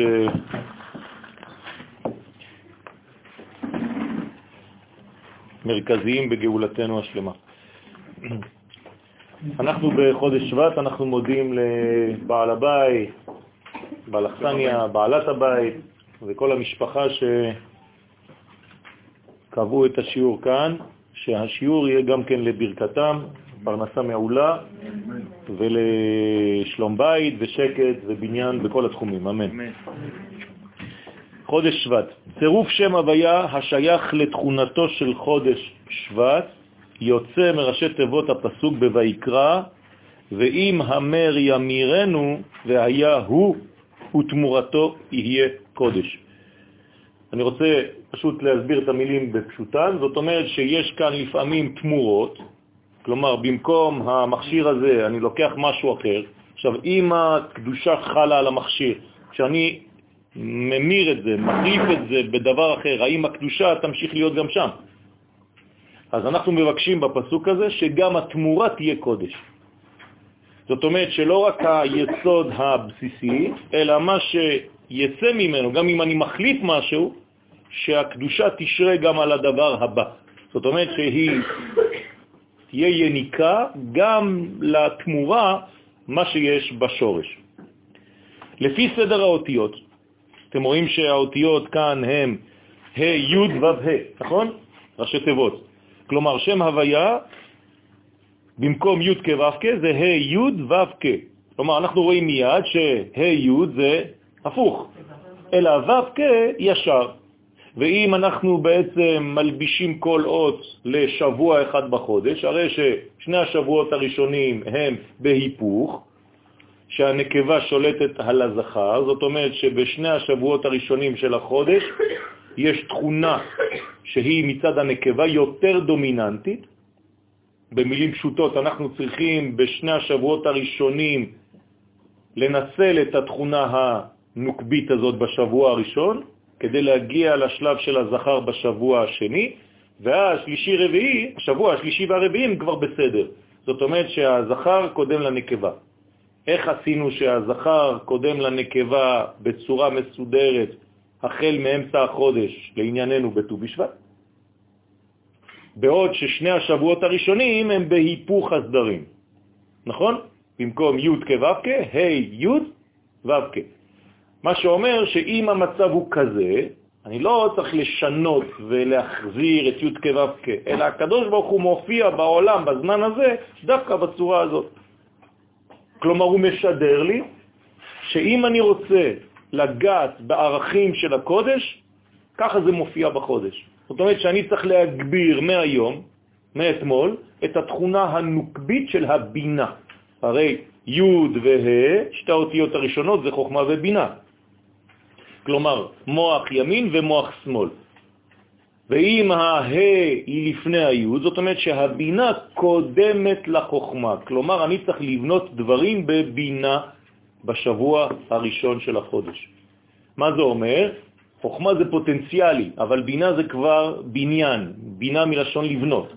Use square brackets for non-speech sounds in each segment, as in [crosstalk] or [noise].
אה, מרכזיים בגאולתנו השלמה. אנחנו בחודש שבט, אנחנו מודים לבעל הבית, בעל אכסניה, בעלת הבית וכל המשפחה שקבעו את השיעור כאן, שהשיעור יהיה גם כן לברכתם, פרנסה מעולה ולשלום בית ושקט ובניין בכל התחומים, אמן. חודש שבט, צירוף שם הוויה השייך לתכונתו של חודש שבט יוצא מראשי תיבות הפסוק בויקרא, ואם המר ימירנו והיה הוא ותמורתו יהיה קודש. אני רוצה פשוט להסביר את המילים בפשוטן, זאת אומרת שיש כאן לפעמים תמורות, כלומר במקום המכשיר הזה אני לוקח משהו אחר, עכשיו אם הקדושה חלה על המכשיר, כשאני ממיר את זה, מחליף את זה בדבר אחר, האם הקדושה תמשיך להיות גם שם? אז אנחנו מבקשים בפסוק הזה שגם התמורה תהיה קודש. זאת אומרת שלא רק היסוד הבסיסי, אלא מה שיצא ממנו, גם אם אני מחליף משהו, שהקדושה תשרה גם על הדבר הבא. זאת אומרת שהיא תהיה יניקה גם לתמורה מה שיש בשורש. לפי סדר האותיות, אתם רואים שהאותיות כאן הם ה' י' ו' ה', נכון? ראשי תיבות. כלומר, שם הוויה במקום י' כ' ו' כ' זה ה' י' ו' כ'. כלומר, אנחנו רואים מיד שה' י' זה הפוך, אלא ו' כ' ישר. ואם אנחנו בעצם מלבישים כל אות לשבוע אחד בחודש, הרי ששני השבועות הראשונים הם בהיפוך, שהנקבה שולטת על הזכר, זאת אומרת שבשני השבועות הראשונים של החודש יש תכונה שהיא מצד הנקבה יותר דומיננטית. במילים פשוטות, אנחנו צריכים בשני השבועות הראשונים לנצל את התכונה הנוקבית הזאת בשבוע הראשון, כדי להגיע לשלב של הזכר בשבוע השני, והשלישי רביעי, השבוע השלישי והרביעי הם כבר בסדר. זאת אומרת שהזכר קודם לנקבה. איך עשינו שהזכר קודם לנקבה בצורה מסודרת החל מאמצע החודש לענייננו בט"ו בשבט? בעוד ששני השבועות הראשונים הם בהיפוך הסדרים, נכון? במקום י' כו' ה' י' ו' מה שאומר שאם המצב הוא כזה, אני לא צריך לשנות ולהחזיר את י' כו' אלא הקדוש ברוך הוא מופיע בעולם בזמן הזה דווקא בצורה הזאת. כלומר, הוא משדר לי שאם אני רוצה לגעת בערכים של הקודש, ככה זה מופיע בחודש. זאת אומרת שאני צריך להגביר מהיום, מאתמול, את התכונה הנוקבית של הבינה. הרי י' וה', שתי האותיות הראשונות זה חוכמה ובינה. כלומר, מוח ימין ומוח שמאל. ואם הה היא לפני היוד, זאת אומרת שהבינה קודמת לחוכמה. כלומר, אני צריך לבנות דברים בבינה בשבוע הראשון של החודש. מה זה אומר? חוכמה זה פוטנציאלי, אבל בינה זה כבר בניין, בינה מלשון לבנות.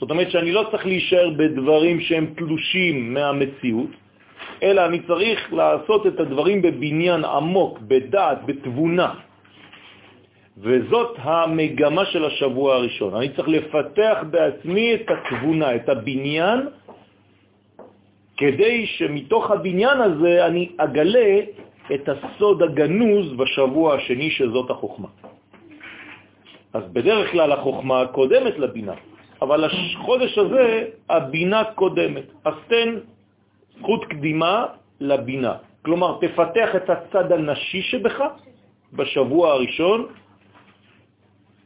זאת אומרת שאני לא צריך להישאר בדברים שהם תלושים מהמציאות, אלא אני צריך לעשות את הדברים בבניין עמוק, בדעת, בתבונה. וזאת המגמה של השבוע הראשון. אני צריך לפתח בעצמי את התבונה, את הבניין, כדי שמתוך הבניין הזה אני אגלה את הסוד הגנוז בשבוע השני שזאת החוכמה. אז בדרך כלל החוכמה קודמת לבינה, אבל החודש הזה הבינה קודמת. אז תן זכות קדימה לבינה. כלומר, תפתח את הצד הנשי שבך בשבוע הראשון,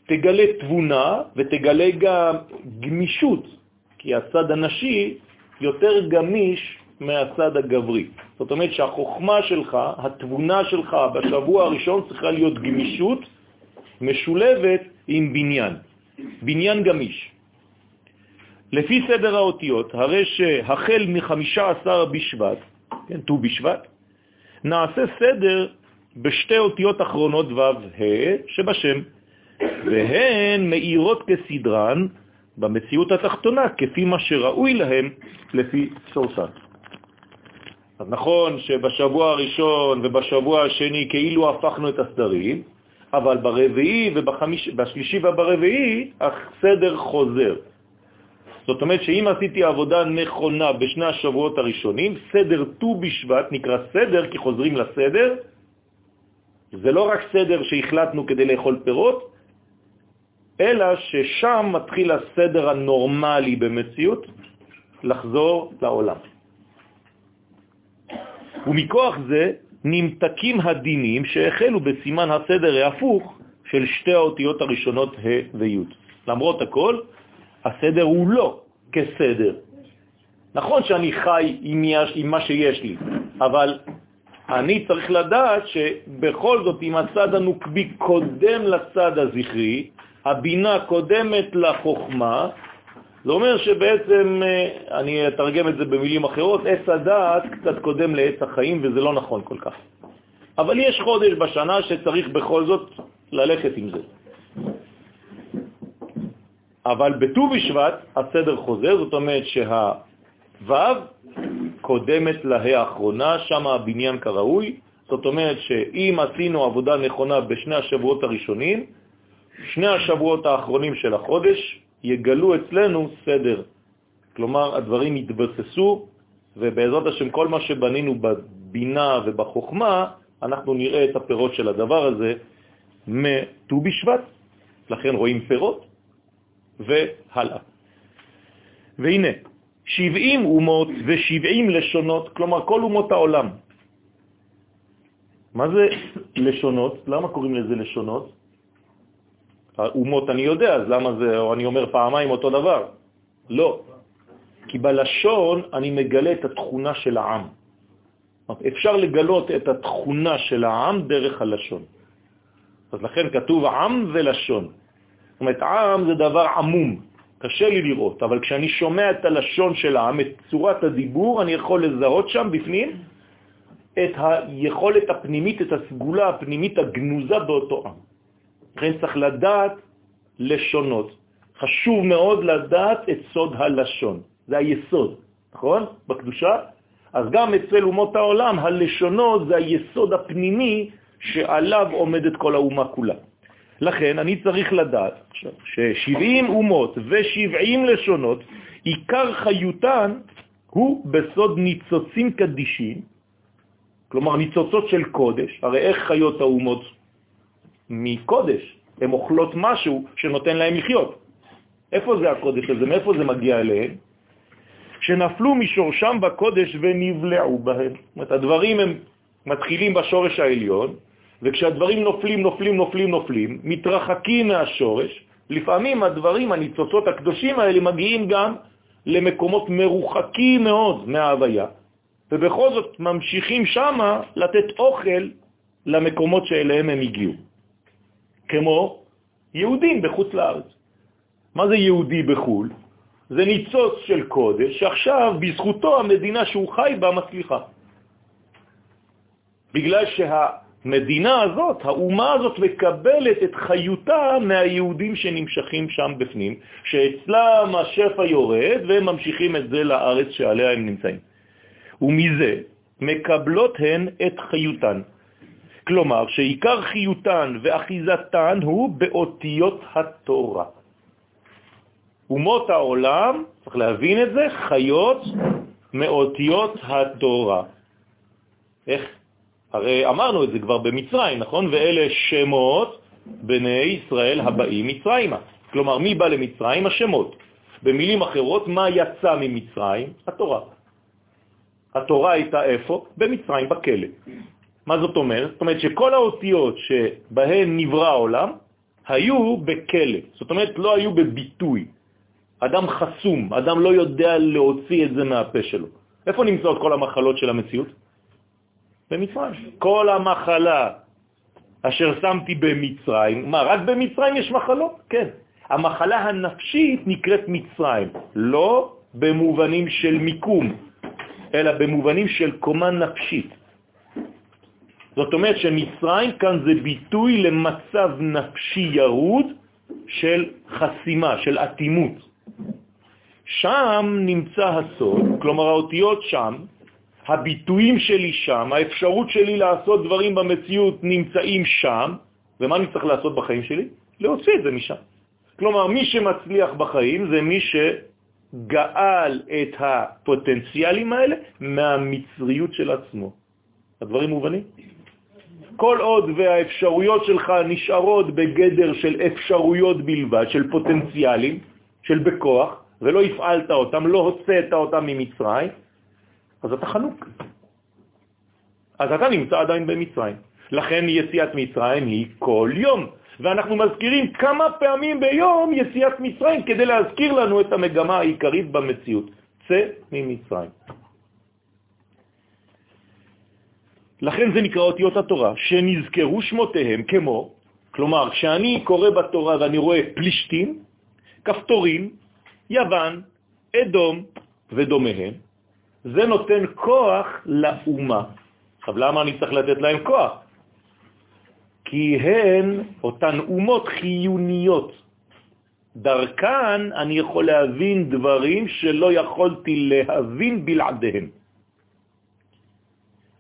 תגלה תבונה ותגלה גם גמישות, כי הצד הנשי יותר גמיש מהצד הגברי. זאת אומרת שהחוכמה שלך, התבונה שלך בשבוע הראשון צריכה להיות גמישות משולבת עם בניין, בניין גמיש. לפי סדר האותיות, הרי שהחל מ-15 בשבט, כן, ט"ו בשבט, נעשה סדר בשתי אותיות אחרונות ו' ה' שבשם, והן מאירות כסדרן במציאות התחתונה, כפי מה שראוי להם לפי סורסן. אז נכון שבשבוע הראשון ובשבוע השני כאילו הפכנו את הסדרים, אבל ברביעי ובשלישי וברביעי הסדר חוזר. זאת אומרת שאם עשיתי עבודה נכונה בשני השבועות הראשונים, סדר ט"ו בשבט נקרא סדר כי חוזרים לסדר, זה לא רק סדר שהחלטנו כדי לאכול פירות, אלא ששם מתחיל הסדר הנורמלי במציאות לחזור לעולם. ומכוח זה נמתקים הדינים שהחלו בסימן הסדר ההפוך של שתי האותיות הראשונות ה' וי'. למרות הכל, הסדר הוא לא כסדר. נכון שאני חי עם, יש, עם מה שיש לי, אבל אני צריך לדעת שבכל זאת, אם הצד הנוקבי קודם לצד הזכרי, הבינה קודמת לחוכמה, זה אומר שבעצם, אה, אני אתרגם את זה במילים אחרות, עץ הדעת קצת קודם לעץ החיים, וזה לא נכון כל כך. אבל יש חודש בשנה שצריך בכל זאת ללכת עם זה. אבל בט"ו בשבט הסדר חוזר, זאת אומרת שהו' קודמת לה האחרונה, שם הבניין כראוי, זאת אומרת שאם עשינו עבודה נכונה בשני השבועות הראשונים, שני השבועות האחרונים של החודש יגלו אצלנו סדר. כלומר, הדברים יתבססו, ובעזרת השם כל מה שבנינו בבינה ובחוכמה, אנחנו נראה את הפירות של הדבר הזה מט"ו בשבט, לכן רואים פירות, והלאה. והנה, 70 אומות ו-70 לשונות, כלומר כל אומות העולם. מה זה לשונות? למה קוראים לזה לשונות? האומות אני יודע, אז למה זה, או אני אומר פעמיים אותו דבר? לא. כי בלשון אני מגלה את התכונה של העם. אפשר לגלות את התכונה של העם דרך הלשון. אז לכן כתוב עם ולשון. אומרת, עם זה דבר עמום, קשה לי לראות, אבל כשאני שומע את הלשון של העם, את צורת הדיבור, אני יכול לזהות שם בפנים את היכולת הפנימית, את הסגולה הפנימית הגנוזה באותו עם. לכן צריך לדעת לשונות. חשוב מאוד לדעת את סוד הלשון, זה היסוד, נכון? בקדושה? אז גם אצל אומות העולם הלשונות זה היסוד הפנימי שעליו עומדת כל האומה כולה. לכן אני צריך לדעת ש-70 אומות ו-70 לשונות, עיקר חיותן הוא בסוד ניצוצים קדישים, כלומר ניצוצות של קודש, הרי איך חיות האומות מקודש, הן אוכלות משהו שנותן להם לחיות. איפה זה הקודש הזה? מאיפה זה מגיע אליהם? שנפלו משורשם בקודש ונבלעו בהם. זאת אומרת, הדברים הם מתחילים בשורש העליון, וכשהדברים נופלים, נופלים, נופלים, נופלים, מתרחקים מהשורש, לפעמים הדברים, הניצוצות הקדושים האלה, מגיעים גם למקומות מרוחקים מאוד מההוויה, ובכל זאת ממשיכים שמה לתת אוכל למקומות שאליהם הם הגיעו. כמו יהודים בחוץ לארץ. מה זה יהודי בחו"ל? זה ניצוץ של קודש, שעכשיו בזכותו המדינה שהוא חי בה מצליחה. בגלל שהמדינה הזאת, האומה הזאת, מקבלת את חיותה מהיהודים שנמשכים שם בפנים, שאצלם השפע יורד והם ממשיכים את זה לארץ שעליה הם נמצאים. ומזה מקבלות הן את חיותן. כלומר שעיקר חיותן ואחיזתן הוא באותיות התורה. אומות העולם, צריך להבין את זה, חיות מאותיות התורה. איך? הרי אמרנו את זה כבר במצרים, נכון? ואלה שמות בני ישראל הבאים מצרימה. כלומר, מי בא למצרים? השמות. במילים אחרות, מה יצא ממצרים? התורה. התורה הייתה איפה? במצרים, בכלא. מה זאת אומרת? זאת אומרת שכל האותיות שבהן נברא העולם היו בכלא. זאת אומרת, לא היו בביטוי. אדם חסום, אדם לא יודע להוציא את זה מהפה שלו. איפה נמצאות כל המחלות של המציאות? במצרים. כל המחלה אשר שמתי במצרים, מה, רק במצרים יש מחלות? כן. המחלה הנפשית נקראת מצרים, לא במובנים של מיקום, אלא במובנים של קומה נפשית. זאת אומרת שמצרים כאן זה ביטוי למצב נפשי ירוד של חסימה, של אטימות. שם נמצא הסוד, כלומר האותיות שם, הביטויים שלי שם, האפשרות שלי לעשות דברים במציאות נמצאים שם, ומה אני צריך לעשות בחיים שלי? להוציא את זה משם. כלומר, מי שמצליח בחיים זה מי שגאל את הפוטנציאלים האלה מהמצריות של עצמו. הדברים מובנים? כל עוד והאפשרויות שלך נשארות בגדר של אפשרויות בלבד, של פוטנציאלים, של בכוח, ולא הפעלת אותם, לא הוצאת אותם ממצרים, אז אתה חנוק. אז אתה נמצא עדיין במצרים. לכן יציאת מצרים היא כל יום. ואנחנו מזכירים כמה פעמים ביום יציאת מצרים כדי להזכיר לנו את המגמה העיקרית במציאות. צא ממצרים. לכן זה נקרא אותיות התורה, שנזכרו שמותיהם כמו, כלומר, כשאני קורא בתורה ואני רואה פלישתים, כפתורים, יוון, אדום ודומיהם, זה נותן כוח לאומה. עכשיו, למה אני צריך לתת להם כוח? כי הן אותן אומות חיוניות. דרכן אני יכול להבין דברים שלא יכולתי להבין בלעדיהם.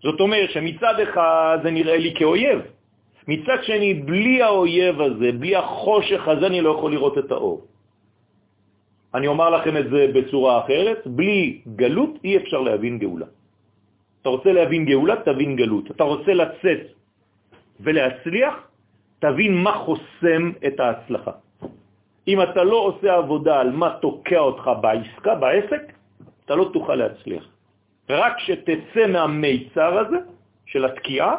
זאת אומרת שמצד אחד זה נראה לי כאויב, מצד שני, בלי האויב הזה, בלי החושך הזה, אני לא יכול לראות את האור. אני אומר לכם את זה בצורה אחרת, בלי גלות אי אפשר להבין גאולה. אתה רוצה להבין גאולה, תבין גלות. אתה רוצה לצאת ולהצליח, תבין מה חוסם את ההצלחה. אם אתה לא עושה עבודה על מה תוקע אותך בעסקה, בעסק, אתה לא תוכל להצליח. רק שתצא מהמיצר הזה של התקיעה,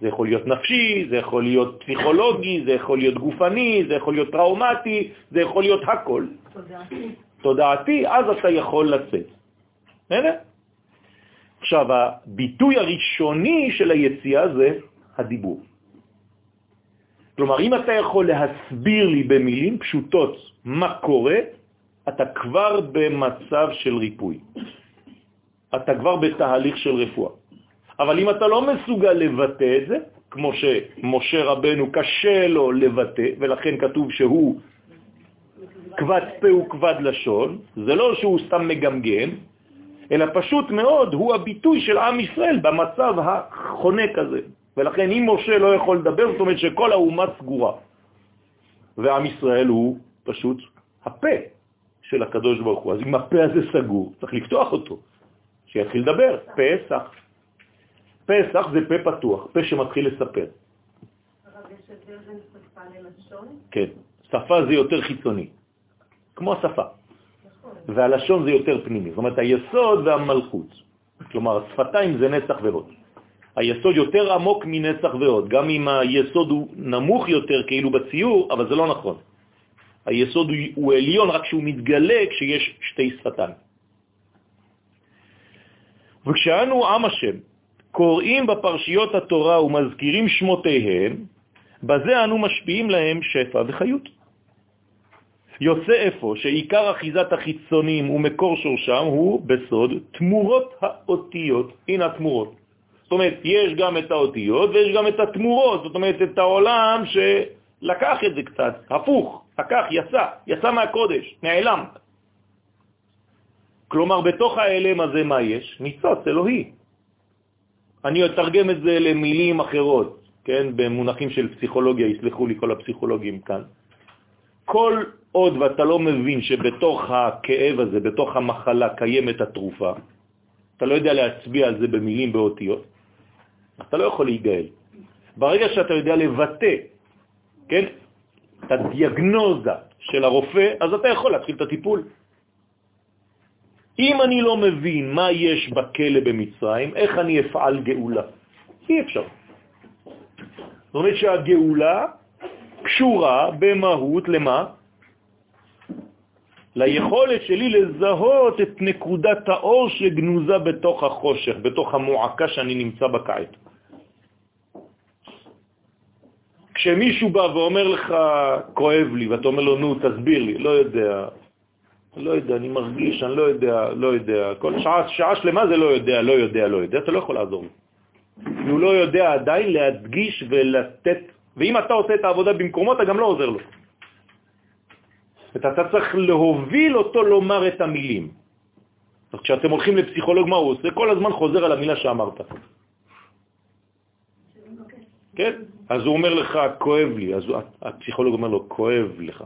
זה יכול להיות נפשי, זה יכול להיות פסיכולוגי, זה יכול להיות גופני, זה יכול להיות טראומטי, זה יכול להיות הכל. תודעתי. תודעתי, אז אתה יכול לצאת. בסדר? עכשיו, הביטוי הראשוני של היציאה זה הדיבור. כלומר, אם אתה יכול להסביר לי במילים פשוטות מה קורה, אתה כבר במצב של ריפוי. אתה כבר בתהליך של רפואה. אבל אם אתה לא מסוגל לבטא את זה, כמו שמשה רבנו קשה לו לבטא, ולכן כתוב שהוא כבד פה וכבד לשון, זה לא שהוא סתם מגמגם, אלא פשוט מאוד הוא הביטוי של עם ישראל במצב החונק הזה. ולכן אם משה לא יכול לדבר, זאת אומרת שכל האומה סגורה. ועם ישראל הוא פשוט הפה של הקדוש ברוך הוא. אז אם הפה הזה סגור, צריך לפתוח אותו, שיתחיל לדבר, פסח. פסח זה פה פתוח, פה שמתחיל לספר. כן, שפה זה יותר חיצוני, כמו השפה. נכון. והלשון זה יותר פנימי, זאת אומרת היסוד והמלכות. כלומר, השפתיים זה נצח ועוד. היסוד יותר עמוק מנצח ועוד, גם אם היסוד הוא נמוך יותר כאילו בציור, אבל זה לא נכון. היסוד הוא, הוא עליון רק שהוא מתגלה כשיש שתי שפתיים. וכשאנו עם השם קוראים בפרשיות התורה ומזכירים שמותיהם, בזה אנו משפיעים להם שפע וחיות. יוצא איפה שעיקר אחיזת החיצונים ומקור שורשם הוא בסוד תמורות האותיות. הנה התמורות. זאת אומרת, יש גם את האותיות ויש גם את התמורות, זאת אומרת, את העולם שלקח את זה קצת, הפוך, לקח, יצא, יצא מהקודש, נעלם. כלומר, בתוך האלם הזה מה יש? ניצוץ אלוהי. אני אתרגם את זה למילים אחרות, כן, במונחים של פסיכולוגיה, יסלחו לי כל הפסיכולוגים כאן. כל עוד ואתה לא מבין שבתוך הכאב הזה, בתוך המחלה, קיימת התרופה, אתה לא יודע להצביע על זה במילים, באותיות, אתה לא יכול להיגאל. ברגע שאתה יודע לבטא, כן, את הדיאגנוזה של הרופא, אז אתה יכול להתחיל את הטיפול. אם אני לא מבין מה יש בכלא במצרים, איך אני אפעל גאולה? אי אפשר. זאת אומרת שהגאולה קשורה במהות למה? ליכולת שלי לזהות את נקודת האור שגנוזה בתוך החושך, בתוך המועקה שאני נמצא בקיץ. כשמישהו בא ואומר לך, כואב לי, ואתה אומר לו, נו, תסביר לי, לא יודע, לא יודע, אני מרגיש, אני לא יודע, לא יודע. כל שעה, שעה שלמה זה לא יודע, לא יודע, לא יודע, אתה לא יכול לעזור לו. הוא לא יודע עדיין להדגיש ולתת, ואם אתה עושה את העבודה במקומו, אתה גם לא עוזר לו. אתה צריך להוביל אותו לומר את המילים. אז כשאתם הולכים לפסיכולוג, מה הוא עושה? כל הזמן חוזר על המילה שאמרת. כן? אז הוא אומר לך, כואב לי, אז הפסיכולוג אומר לו, כואב לך.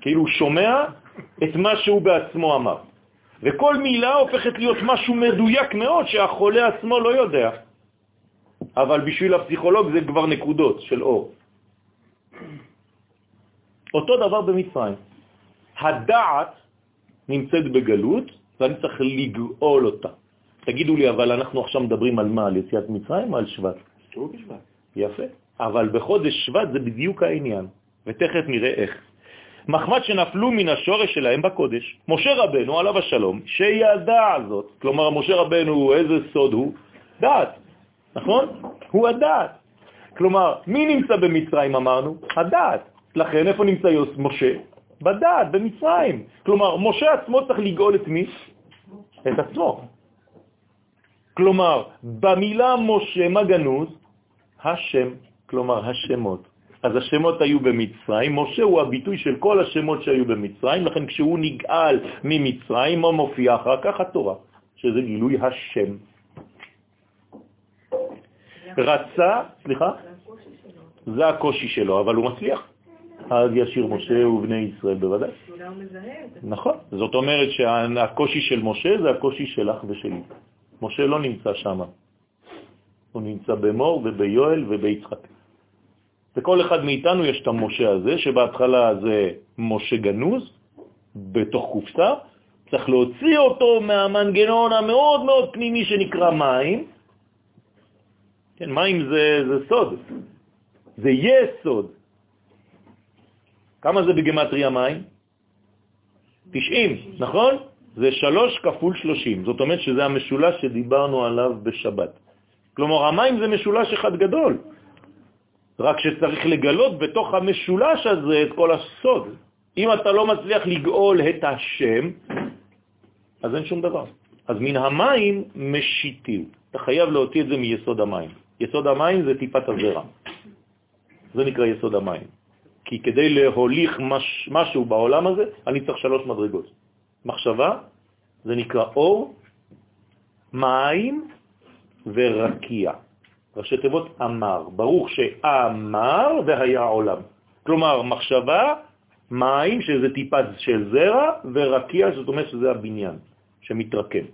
כאילו הוא שומע את מה שהוא בעצמו אמר. וכל מילה הופכת להיות משהו מדויק מאוד שהחולה עצמו לא יודע. אבל בשביל הפסיכולוג זה כבר נקודות של אור. אותו דבר במצרים. הדעת נמצאת בגלות, ואני צריך לגאול אותה. תגידו לי, אבל אנחנו עכשיו מדברים על מה? על יציאת מצרים או על שבט? יפה. אבל בחודש שבט זה בדיוק העניין, ותכף נראה איך. מחמד שנפלו מן השורש שלהם בקודש. משה רבנו, עליו השלום, שידע זאת, כלומר, משה רבנו, איזה סוד הוא? דעת, נכון? הוא הדעת. כלומר, מי נמצא במצרים אמרנו? הדעת. לכן, איפה נמצא יוס משה? בדעת, במצרים. כלומר, משה עצמו צריך לגאול את מי? את עצמו. כלומר, במילה משה, מה גנוז? השם, כלומר השמות. אז השמות היו במצרים, משה הוא הביטוי של כל השמות שהיו במצרים, לכן כשהוא נגאל ממצרים, מה מופיע אחר כך? התורה, שזה גילוי השם. רצה, סליחה? זה הקושי שלו, אבל הוא מצליח. אז ישיר משה ובני ישראל בוודאי. נכון, זאת אומרת שהקושי של משה זה הקושי שלך ושלי. משה לא נמצא שם, הוא נמצא במור וביואל וביצחק. וכל אחד מאיתנו יש את המשה הזה, שבהתחלה זה משה גנוז, בתוך קופסה, צריך להוציא אותו מהמנגנון המאוד מאוד פנימי שנקרא מים. כן, מים זה, זה סוד, זה יסוד. כמה זה בגמטריה מים? 90, נכון? זה 3 כפול 30, זאת אומרת שזה המשולש שדיברנו עליו בשבת. כלומר, המים זה משולש אחד גדול. רק שצריך לגלות בתוך המשולש הזה את כל הסוד. אם אתה לא מצליח לגאול את השם, אז אין שום דבר. אז מן המים משיתים. אתה חייב להוציא את זה מיסוד המים. יסוד המים זה טיפת הזרע. זה נקרא יסוד המים. כי כדי להוליך מש, משהו בעולם הזה, אני צריך שלוש מדרגות. מחשבה, זה נקרא אור, מים ורקיע. ראשי תיבות אמר, ברוך שאמר והיה עולם. כלומר, מחשבה, מים, שזה טיפה של זרע, ורקיע, זאת אומרת שזה הבניין שמתרקם.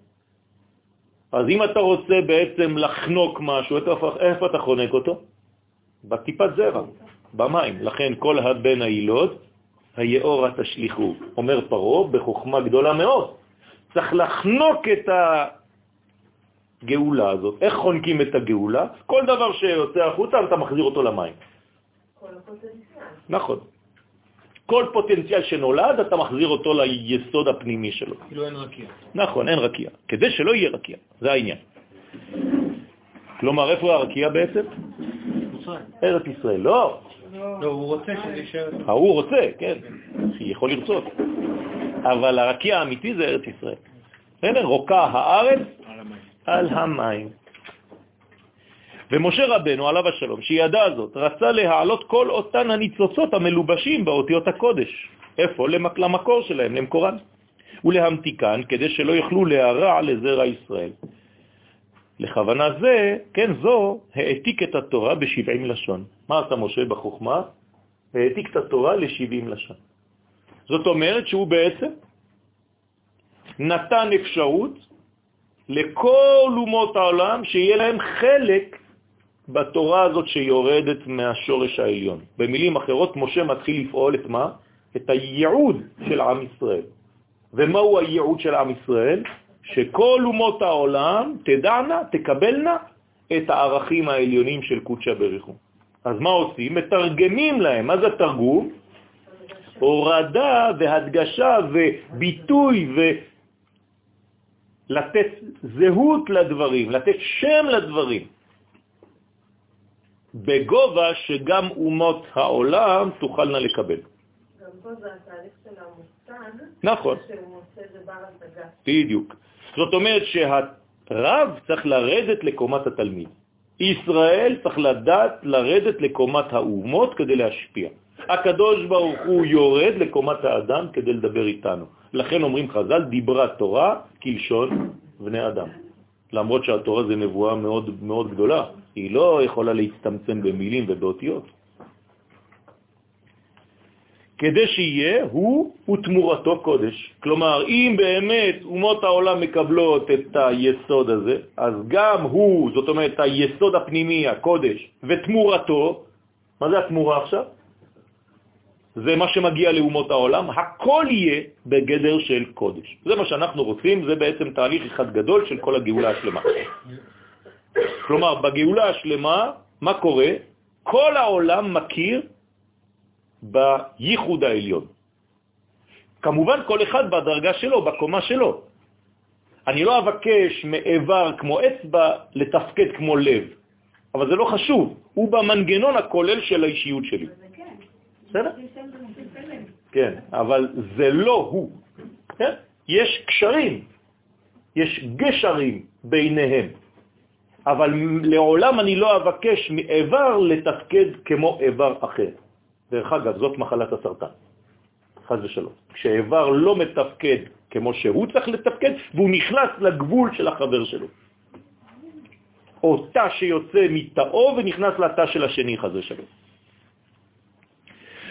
אז אם אתה רוצה בעצם לחנוק משהו, איפה, איפה אתה חונק אותו? בטיפת זרע, במים. לכן כל הבן הילוד, היאורה תשליחו, אומר פרו בחוכמה גדולה מאוד. צריך לחנוק את הגאולה הזאת. איך חונקים את הגאולה? כל דבר שיוצא החוצה, אתה מחזיר אותו למים. כל הפוטנציאל. נכון. כל פוטנציאל שנולד, אתה מחזיר אותו ליסוד הפנימי שלו. כאילו אין רקיע. נכון, אין רקיע. כדי שלא יהיה רקיע, זה העניין. כלומר, איפה הרקיע בעצם? ארץ ישראל. לא, לא, הוא רוצה שזה יישאר... ההוא רוצה, כן, יכול לרצות. אבל הרקיע האמיתי זה ארץ ישראל. בסדר? רוקה הארץ על המים. ומשה רבנו, עליו השלום, שידע זאת, רצה להעלות כל אותן הניצוצות המלובשים באותיות הקודש. איפה? למק- למקור שלהם, למקורן. ולהמתיקן, כדי שלא יוכלו להרע לזרע ישראל. לכוונה זה, כן, זו, העתיק את התורה ב-70 לשון. מה עשה משה בחוכמה? העתיק את התורה ל-70 לשון. זאת אומרת שהוא בעצם נתן אפשרות לכל אומות העולם שיהיה להם חלק בתורה הזאת שיורדת מהשורש העליון. במילים אחרות, משה מתחיל לפעול את מה? את הייעוד של עם ישראל. ומהו הייעוד של עם ישראל? שכל אומות העולם תדענה, תקבלנה את הערכים העליונים של קודשא בריחו. אז מה עושים? מתרגמים להם. מה זה תרגום? הורדה והדגשה וביטוי ולתת זהות לדברים, לתת שם לדברים. בגובה שגם אומות העולם תוכלנה לקבל. גם פה זה התהליך של המושג, נכון. שהוא מוצא דבר השגה. בדיוק. זאת אומרת שהרב צריך לרדת לקומת התלמיד. ישראל צריך לדעת לרדת לקומת האומות כדי להשפיע. הקדוש ברוך הוא יורד לקומת האדם כדי לדבר איתנו. לכן אומרים חז"ל, דיברה תורה כלשון בני אדם. למרות שהתורה זה נבואה מאוד מאוד גדולה, היא לא יכולה להצטמצם במילים ובאותיות. כדי שיהיה הוא ותמורתו קודש. כלומר, אם באמת אומות העולם מקבלות את היסוד הזה, אז גם הוא, זאת אומרת, היסוד הפנימי, הקודש, ותמורתו, מה זה התמורה עכשיו? זה מה שמגיע לאומות העולם, הכל יהיה בגדר של קודש. זה מה שאנחנו רוצים, זה בעצם תהליך אחד גדול של כל הגאולה השלמה. כלומר, בגאולה השלמה, מה קורה? כל העולם מכיר בייחוד העליון. כמובן כל אחד בדרגה שלו, בקומה שלו. אני לא אבקש מאיבר כמו אצבע לתפקד כמו לב, אבל זה לא חשוב, הוא במנגנון הכולל של האישיות שלי. בסדר? כן, אבל זה לא הוא. כן? יש קשרים, יש גשרים ביניהם, אבל לעולם אני לא אבקש מאיבר לתפקד כמו איבר אחר. דרך אגב, זאת מחלת הסרטן, חז ושלום. כשאיבר לא מתפקד כמו שהוא צריך לתפקד, והוא נכנס לגבול של החבר שלו. או תא שיוצא מתאו ונכנס לתא של השני, חז ושלום.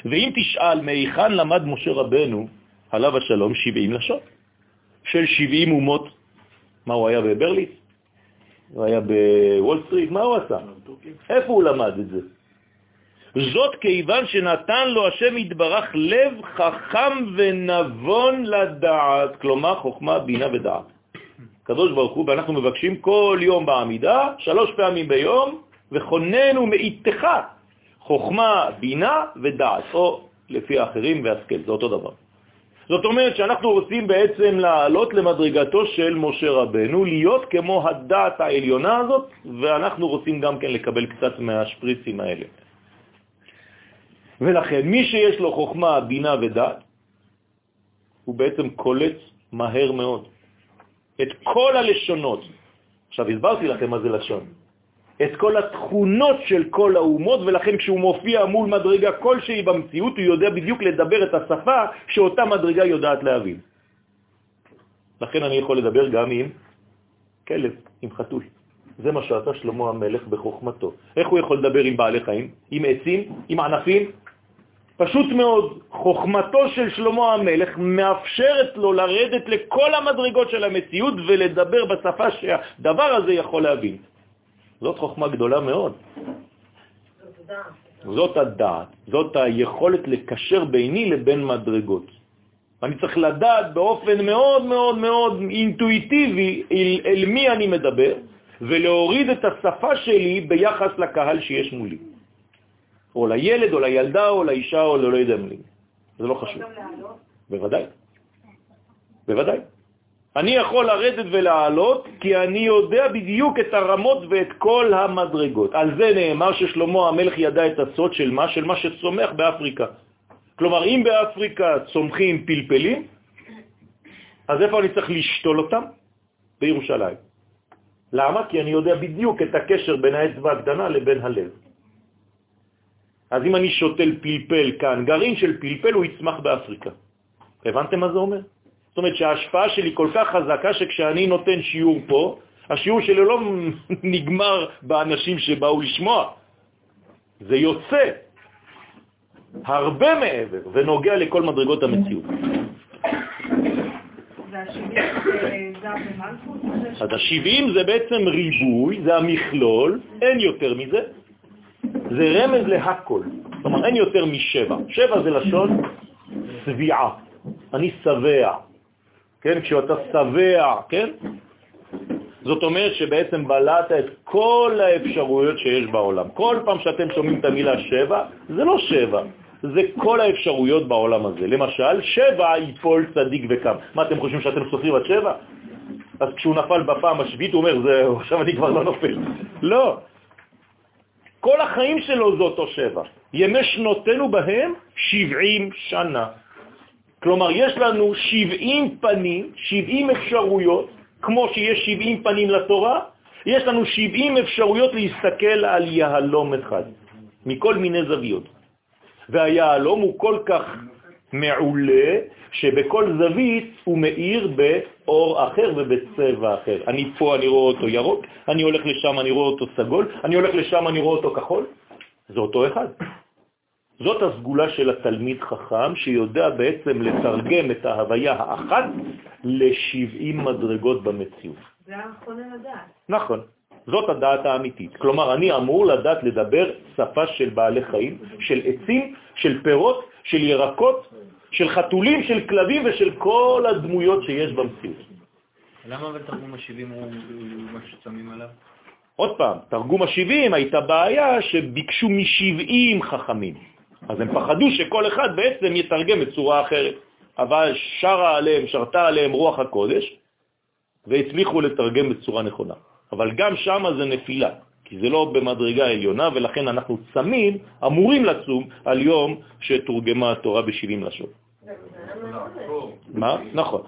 ואם תשאל מהיכן למד משה רבנו, עליו השלום, 70 לשון, של 70 אומות, מה הוא היה בברליס? הוא היה בוול סטריט, מה הוא עשה? איפה הוא למד את זה? זאת כיוון שנתן לו השם יתברך לב חכם ונבון לדעת, כלומר חוכמה, בינה ודעת. קדוש ברוך הוא, ואנחנו מבקשים כל יום בעמידה, שלוש פעמים ביום, וכוננו מאיתך חוכמה, בינה ודעת, או לפי האחרים והשכל, זה אותו דבר. זאת אומרת שאנחנו רוצים בעצם לעלות למדרגתו של משה רבנו, להיות כמו הדעת העליונה הזאת, ואנחנו רוצים גם כן לקבל קצת מהשפריצים האלה. ולכן מי שיש לו חוכמה, בינה ודעת, הוא בעצם קולט מהר מאוד את כל הלשונות. עכשיו הסברתי לכם מה זה לשון. את כל התכונות של כל האומות, ולכן כשהוא מופיע מול מדרגה כלשהי במציאות, הוא יודע בדיוק לדבר את השפה שאותה מדרגה יודעת להבין. לכן אני יכול לדבר גם עם כלב, עם חתול. זה מה שעשה שלמה המלך בחוכמתו. איך הוא יכול לדבר עם בעלי חיים? עם עצים? עם ענפים? פשוט מאוד, חוכמתו של שלמה המלך מאפשרת לו לרדת לכל המדרגות של המציאות ולדבר בשפה שהדבר הזה יכול להבין. זאת חוכמה גדולה מאוד. זאת הדעת, זאת היכולת לקשר ביני לבין מדרגות. אני צריך לדעת באופן מאוד מאוד מאוד אינטואיטיבי אל, אל מי אני מדבר, ולהוריד את השפה שלי ביחס לקהל שיש מולי. או לילד, או לילדה, או לאישה, או לא יודע מי. זה לא חשוב. בוודאי. בוודאי. אני יכול לרדת ולעלות כי אני יודע בדיוק את הרמות ואת כל המדרגות. על זה נאמר ששלמה המלך ידע את הסוד של מה? של מה שצומח באפריקה. כלומר, אם באפריקה צומחים פלפלים, אז איפה אני צריך לשתול אותם? בירושלים. למה? כי אני יודע בדיוק את הקשר בין האצבע הקטנה לבין הלב. אז אם אני שותל פלפל כאן, גרעין של פלפל הוא יצמח באפריקה. הבנתם מה זה אומר? זאת אומרת שההשפעה שלי כל כך חזקה שכשאני נותן שיעור פה, השיעור שלי לא [laughs] נגמר באנשים שבאו לשמוע, זה יוצא הרבה מעבר ונוגע לכל מדרגות המציאות. אז ה-70 זה בעצם ריבוי, זה המכלול, אין יותר מזה, זה רמז להכל, כלומר אין יותר משבע. שבע זה לשון צביעה, אני שבע, כן? כשאתה שבע, כן? זאת אומרת שבעצם בלעת את כל האפשרויות שיש בעולם. כל פעם שאתם שומעים את המילה שבע, זה לא שבע, זה כל האפשרויות בעולם הזה. למשל, שבע ייפול צדיק וקם. מה, אתם חושבים שאתם סופרים עד שבע? אז כשהוא נפל בפעם השביעית הוא אומר, זהו, [laughs] עכשיו אני כבר לא נופל. לא. כל החיים שלו זה אותו שבע. ימי שנותינו בהם 70 שנה. כלומר, יש לנו 70 פנים, 70 אפשרויות, כמו שיש 70 פנים לתורה, יש לנו 70 אפשרויות להסתכל על יהלום אחד, מכל מיני זוויות. והיהלום הוא כל כך מעולה, שבכל זווית הוא מאיר באור אחר ובצבע אחר. אני פה, אני רואה אותו ירוק, אני הולך לשם, אני רואה אותו סגול, אני הולך לשם, אני רואה אותו כחול. זה אותו אחד. זאת הסגולה של התלמיד חכם, שיודע בעצם לתרגם את ההוויה האחת ל-70 מדרגות במציאות. זה הכונן לדעת. נכון. זאת הדעת האמיתית. כלומר, אני אמור לדעת לדבר שפה של בעלי חיים, של עצים, של פירות, של ירקות, של חתולים, של כלבים ושל כל הדמויות שיש במציאות. למה אבל תרגום ה-70 הוא מה ששמים עליו? עוד פעם, תרגום ה-70 הייתה בעיה שביקשו מ-70 חכמים. אז הם פחדו שכל אחד בעצם יתרגם בצורה אחרת. אבל שרה עליהם, שרתה עליהם רוח הקודש, והצליחו לתרגם בצורה נכונה. אבל גם שם זה נפילה, כי זה לא במדרגה עליונה, ולכן אנחנו צמים, אמורים לצום, על יום שתורגמה התורה ב-70 לשון. מה? נכון.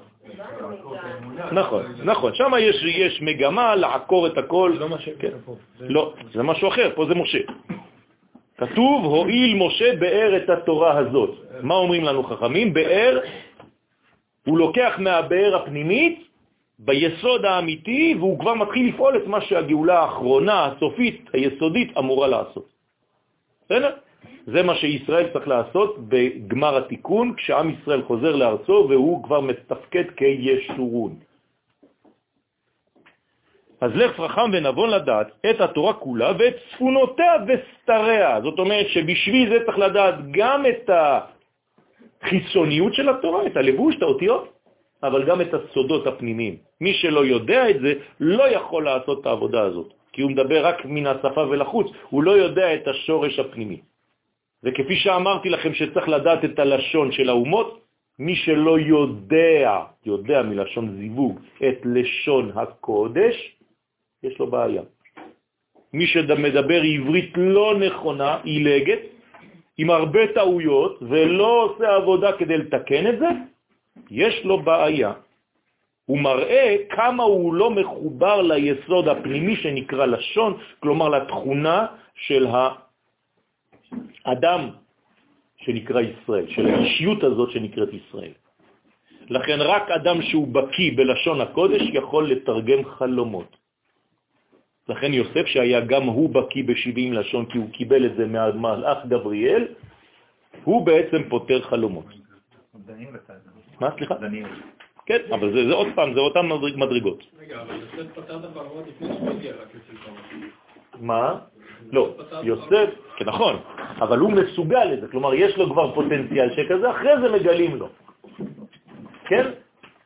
נכון, נכון. שם יש, מגמה לעקור את הכל. זה לא מה שכתוב כן. לא, זה משהו אחר, פה זה משה. כתוב, הועיל משה באר את התורה הזאת. מה אומרים לנו חכמים? באר, הוא לוקח מהבאר הפנימית ביסוד האמיתי, והוא כבר מתחיל לפעול את מה שהגאולה האחרונה, הסופית, היסודית, אמורה לעשות. בסדר? זה מה שישראל צריך לעשות בגמר התיקון, כשעם ישראל חוזר לארצו והוא כבר מתפקד כישורון. אז לך חכם ונבון לדעת את התורה כולה ואת צפונותיה וסתריה. זאת אומרת שבשביל זה צריך לדעת גם את החיצוניות של התורה, את הלבוש, את האותיות, אבל גם את הסודות הפנימיים. מי שלא יודע את זה לא יכול לעשות את העבודה הזאת, כי הוא מדבר רק מן השפה ולחוץ, הוא לא יודע את השורש הפנימי. וכפי שאמרתי לכם שצריך לדעת את הלשון של האומות, מי שלא יודע, יודע מלשון זיווג, את לשון הקודש, יש לו בעיה. מי שמדבר עברית לא נכונה, עילגת, עם הרבה טעויות, ולא עושה עבודה כדי לתקן את זה, יש לו בעיה. הוא מראה כמה הוא לא מחובר ליסוד הפנימי שנקרא לשון, כלומר לתכונה של האדם שנקרא ישראל, של האישיות הזאת שנקראת ישראל. לכן רק אדם שהוא בקי בלשון הקודש יכול לתרגם חלומות. לכן יוסף, שהיה גם הוא בקי ב-70 לשון, כי הוא קיבל את זה מהמלאך גבריאל, הוא בעצם פותר חלומות. מה, סליחה? כן, אבל זה, זה עוד פעם, זה אותן מדרג- מדרגות. רגע, אבל יוסף פתר את הפרעות לפני שהוא הגיע רק אצל. מה? לא, יוסף, כן, נכון, אבל הוא מסוגל לזה, כלומר יש לו כבר פוטנציאל שכזה, אחרי זה מגלים לו, כן?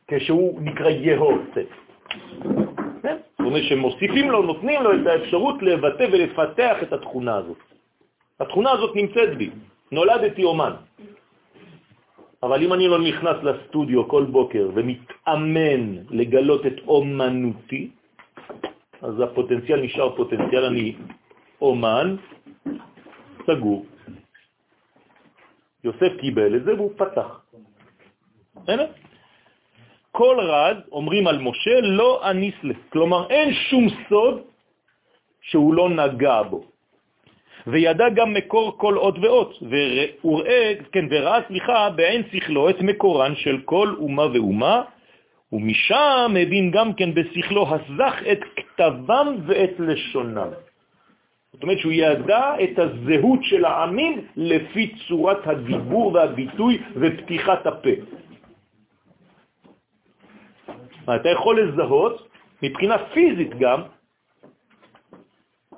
כשהוא נקרא יהוסף. אומרת שמוסיפים לו, נותנים לו את האפשרות לבטא ולפתח את התכונה הזאת. התכונה הזאת נמצאת בי, נולדתי אומן. אבל אם אני לא נכנס לסטודיו כל בוקר ומתאמן לגלות את אומנותי, אז הפוטנציאל נשאר פוטנציאל, אני אומן, סגור. יוסף קיבל את זה והוא פתח. בסדר? כל רז, אומרים על משה, לא אניסלה. כלומר, אין שום סוד שהוא לא נגע בו. וידע גם מקור כל אות ואות, וראה, כן, וראה, סליחה, בעין שכלו את מקורן של כל אומה ואומה, ומשם הבין גם כן בשכלו הזך את כתבם ואת לשונם. זאת אומרת שהוא ידע את הזהות של העמים לפי צורת הדיבור והביטוי ופתיחת הפה. אתה יכול לזהות, מבחינה פיזית גם,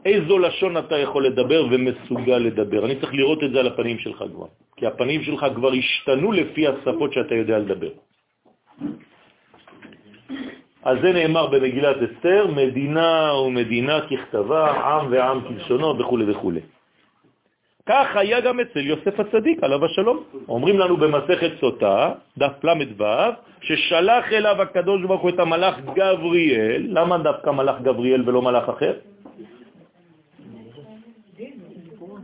איזו לשון אתה יכול לדבר ומסוגל לדבר. אני צריך לראות את זה על הפנים שלך כבר, כי הפנים שלך כבר השתנו לפי השפות שאתה יודע לדבר. אז זה נאמר במגילת אסתר, מדינה ומדינה ככתבה, עם ועם כלשונו וכו' וכו'. כך היה גם אצל יוסף הצדיק, עליו השלום. אומרים לנו במסכת סוטה, דף ל"ו, ששלח אליו הקדוש ברוך הוא את המלאך גבריאל, למה דווקא מלאך גבריאל ולא מלאך אחר?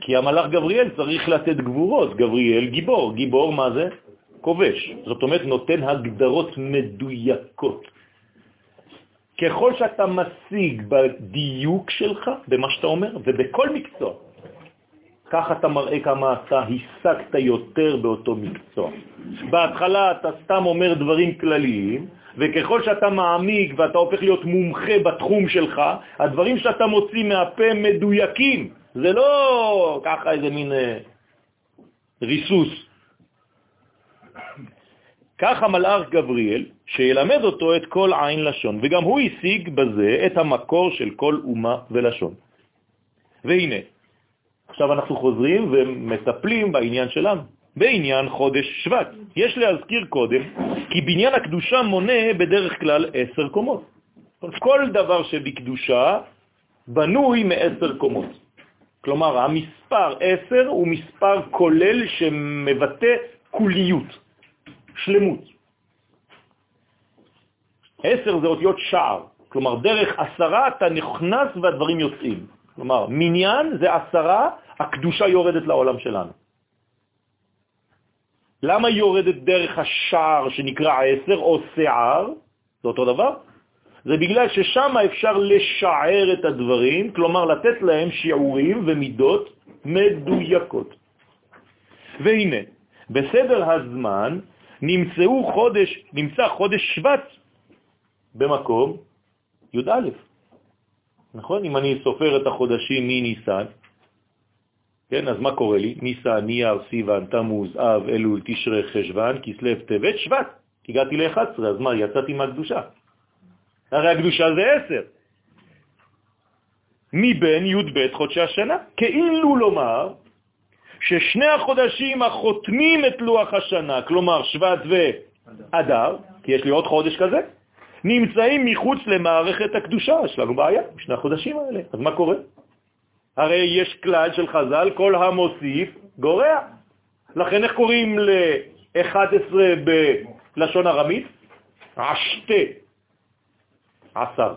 כי המלאך גבריאל צריך לתת גבורות, גבריאל גיבור, גיבור מה זה? כובש, זאת אומרת נותן הגדרות מדויקות. ככל שאתה משיג בדיוק שלך, במה שאתה אומר, ובכל מקצוע, ככה אתה מראה כמה אתה השגת יותר באותו מקצוע. בהתחלה אתה סתם אומר דברים כלליים, וככל שאתה מעמיק ואתה הופך להיות מומחה בתחום שלך, הדברים שאתה מוציא מהפה מדויקים. זה לא ככה איזה מין אה, ריסוס. ככה מלאך גבריאל, שילמד אותו את כל עין לשון, וגם הוא השיג בזה את המקור של כל אומה ולשון. והנה, עכשיו אנחנו חוזרים ומטפלים בעניין שלנו, בעניין חודש שבט. יש להזכיר קודם כי בניין הקדושה מונה בדרך כלל עשר קומות. כל דבר שבקדושה בנוי מעשר קומות. כלומר, המספר עשר הוא מספר כולל שמבטא כוליות, שלמות. עשר זה אותיות שער, כלומר דרך עשרה אתה נכנס והדברים יוצאים. כלומר, מניין זה עשרה, הקדושה יורדת לעולם שלנו. למה היא יורדת דרך השער שנקרא עשר או שער? זה אותו דבר? זה בגלל ששם אפשר לשער את הדברים, כלומר לתת להם שיעורים ומידות מדויקות. והנה, בסדר הזמן נמצאו חודש, נמצא חודש שבט במקום י"א. נכון? אם אני סופר את החודשים מניסן, כן, אז מה קורה לי? ניסן, נייר, סיוון, תמוז, אב, אלול, תשרה, חשבן, כסלב, טבת, שבט. הגעתי ל-11, אז מה, יצאתי מהקדושה. הרי הקדושה זה 10. מבין י"ב חודשי השנה. כאילו לומר ששני החודשים החותמים את לוח השנה, כלומר שבט ואדר, כי יש לי עוד חודש כזה, נמצאים מחוץ למערכת הקדושה. יש לנו בעיה בשני החודשים האלה. אז מה קורה? הרי יש כלל של חז"ל, כל המוסיף גורע. לכן איך קוראים ל-11 בלשון ארמית? עשתה, עשר.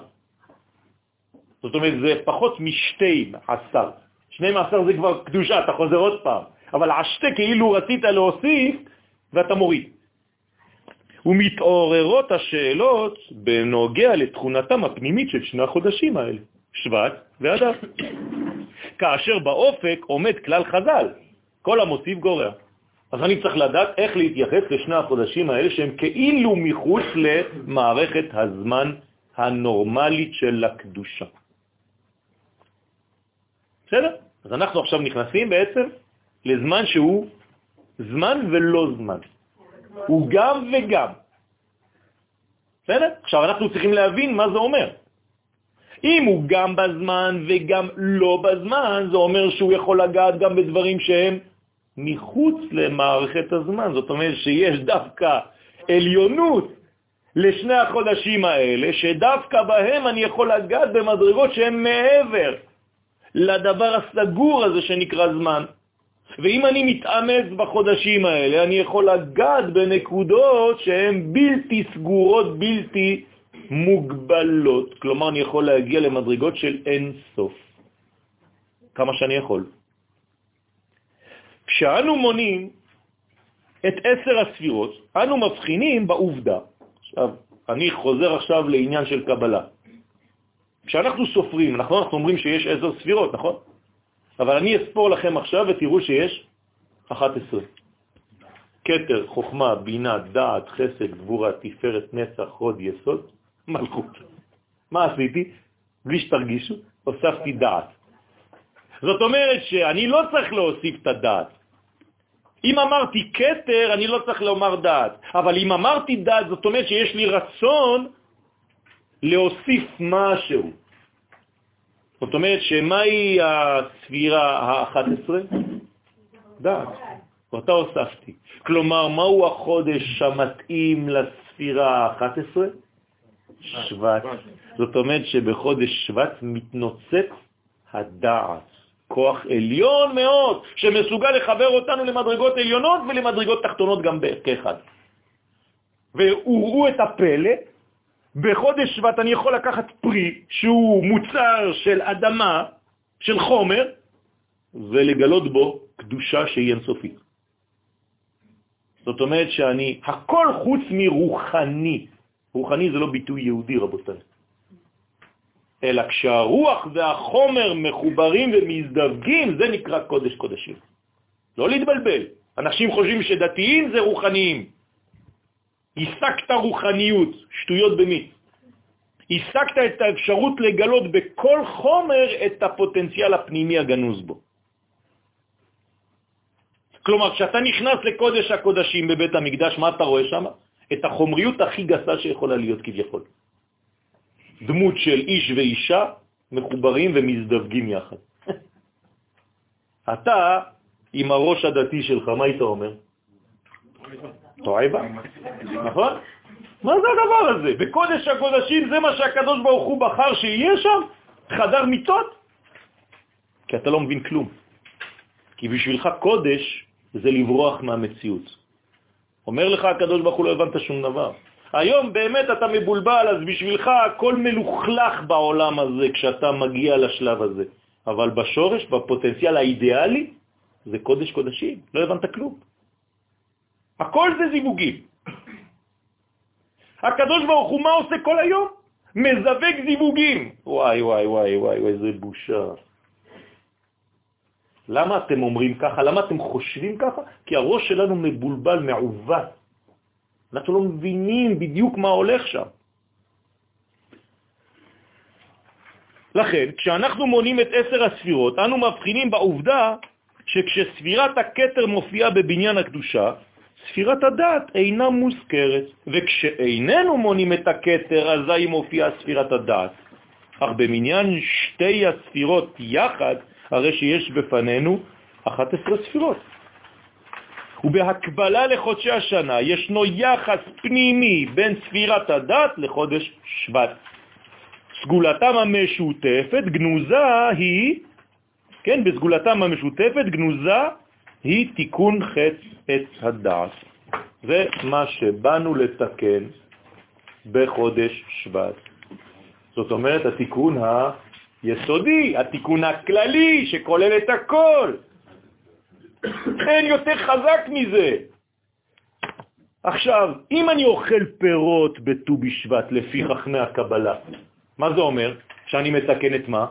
זאת אומרת, זה פחות משתי עשר. שני מעשר זה כבר קדושה, אתה חוזר עוד פעם. אבל עשתה כאילו רצית להוסיף ואתה מוריד. ומתעוררות השאלות בנוגע לתכונתם הפנימית של שני החודשים האלה, שבט ואדר. כאשר באופק עומד כלל חז"ל, כל המוסיף גורע. אז אני צריך לדעת איך להתייחס לשני החודשים האלה שהם כאילו מחוץ למערכת הזמן הנורמלית של הקדושה. בסדר? אז אנחנו עכשיו נכנסים בעצם לזמן שהוא זמן ולא זמן. הוא גם וגם. בסדר? עכשיו אנחנו צריכים להבין מה זה אומר. אם הוא גם בזמן וגם לא בזמן, זה אומר שהוא יכול לגעת גם בדברים שהם מחוץ למערכת הזמן. זאת אומרת שיש דווקא עליונות לשני החודשים האלה, שדווקא בהם אני יכול לגעת במדרגות שהן מעבר לדבר הסגור הזה שנקרא זמן. ואם אני מתאמץ בחודשים האלה, אני יכול לגעת בנקודות שהן בלתי סגורות, בלתי מוגבלות. כלומר, אני יכול להגיע למדרגות של אין סוף. כמה שאני יכול. כשאנו מונים את עשר הספירות, אנו מבחינים בעובדה. עכשיו, אני חוזר עכשיו לעניין של קבלה. כשאנחנו סופרים, נכון? אנחנו אומרים שיש עשר ספירות, נכון? אבל אני אספור לכם עכשיו ותראו שיש 11. קטר, חוכמה, בינה, דעת, חסד, גבורה, תפארת, נצח, חוד, יסוד, מלכות. מה עשיתי? בלי שתרגישו, הוספתי דעת. זאת אומרת שאני לא צריך להוסיף את הדעת. אם אמרתי קטר, אני לא צריך לומר דעת. אבל אם אמרתי דעת, זאת אומרת שיש לי רצון להוסיף משהו. זאת אומרת שמהי הספירה ה-11? דעת. ואותה הוספתי. כלומר, מהו החודש המתאים לספירה ה-11? שבט. זאת אומרת שבחודש שבט מתנוצץ הדעת. כוח עליון מאוד, שמסוגל לחבר אותנו למדרגות עליונות ולמדרגות תחתונות גם כאחד. והוראו את הפלא, בחודש שבט אני יכול לקחת פרי שהוא מוצר של אדמה, של חומר, ולגלות בו קדושה שהיא אינסופית. זאת אומרת שאני, הכל חוץ מרוחני, רוחני זה לא ביטוי יהודי, רבותיי. אלא כשהרוח והחומר מחוברים ומזדווגים, זה נקרא קודש קודשים. לא להתבלבל. אנשים חושבים שדתיים זה רוחניים. השגת רוחניות, שטויות במיץ. השגת את האפשרות לגלות בכל חומר את הפוטנציאל הפנימי הגנוז בו. כלומר, כשאתה נכנס לקודש הקודשים בבית המקדש, מה אתה רואה שם? את החומריות הכי גסה שיכולה להיות כביכול. דמות של איש ואישה מחוברים ומזדווגים יחד. [laughs] אתה, עם הראש הדתי שלך, מה היית אומר? תועבה, נכון? מה זה הדבר הזה? בקודש הקודשים זה מה שהקדוש ברוך הוא בחר שיהיה שם? חדר מיטות? כי אתה לא מבין כלום. כי בשבילך קודש זה לברוח מהמציאות. אומר לך הקדוש ברוך הוא לא הבנת שום דבר. היום באמת אתה מבולבל, אז בשבילך הכל מלוכלך בעולם הזה כשאתה מגיע לשלב הזה. אבל בשורש, בפוטנציאל האידיאלי, זה קודש קודשים, לא הבנת כלום. הכל זה זיווגים. הקדוש ברוך הוא מה עושה כל היום? מזווג זיווגים. וואי, וואי, וואי, וואי, איזה בושה. למה אתם אומרים ככה? למה אתם חושבים ככה? כי הראש שלנו מבולבל, מעוות. אנחנו לא מבינים בדיוק מה הולך שם. לכן, כשאנחנו מונים את עשר הספירות, אנו מבחינים בעובדה שכשספירת הקטר מופיעה בבניין הקדושה, ספירת הדת אינה מוזכרת, וכשאיננו מונים את הקטר, אזי מופיעה ספירת הדת. אך במניין שתי הספירות יחד, הרי שיש בפנינו 11 ספירות. ובהקבלה לחודשי השנה ישנו יחס פנימי בין ספירת הדת לחודש שבט. סגולתם המשותפת גנוזה היא, כן, בסגולתם המשותפת גנוזה היא תיקון חץ עץ הדעת. זה מה שבאנו לתקן בחודש שבט. זאת אומרת, התיקון היסודי, התיקון הכללי שכולל את הכל. אין יותר חזק מזה. עכשיו, אם אני אוכל פירות בט"ו בשבט לפי חכמי הקבלה, מה זה אומר? שאני מתקן את מה?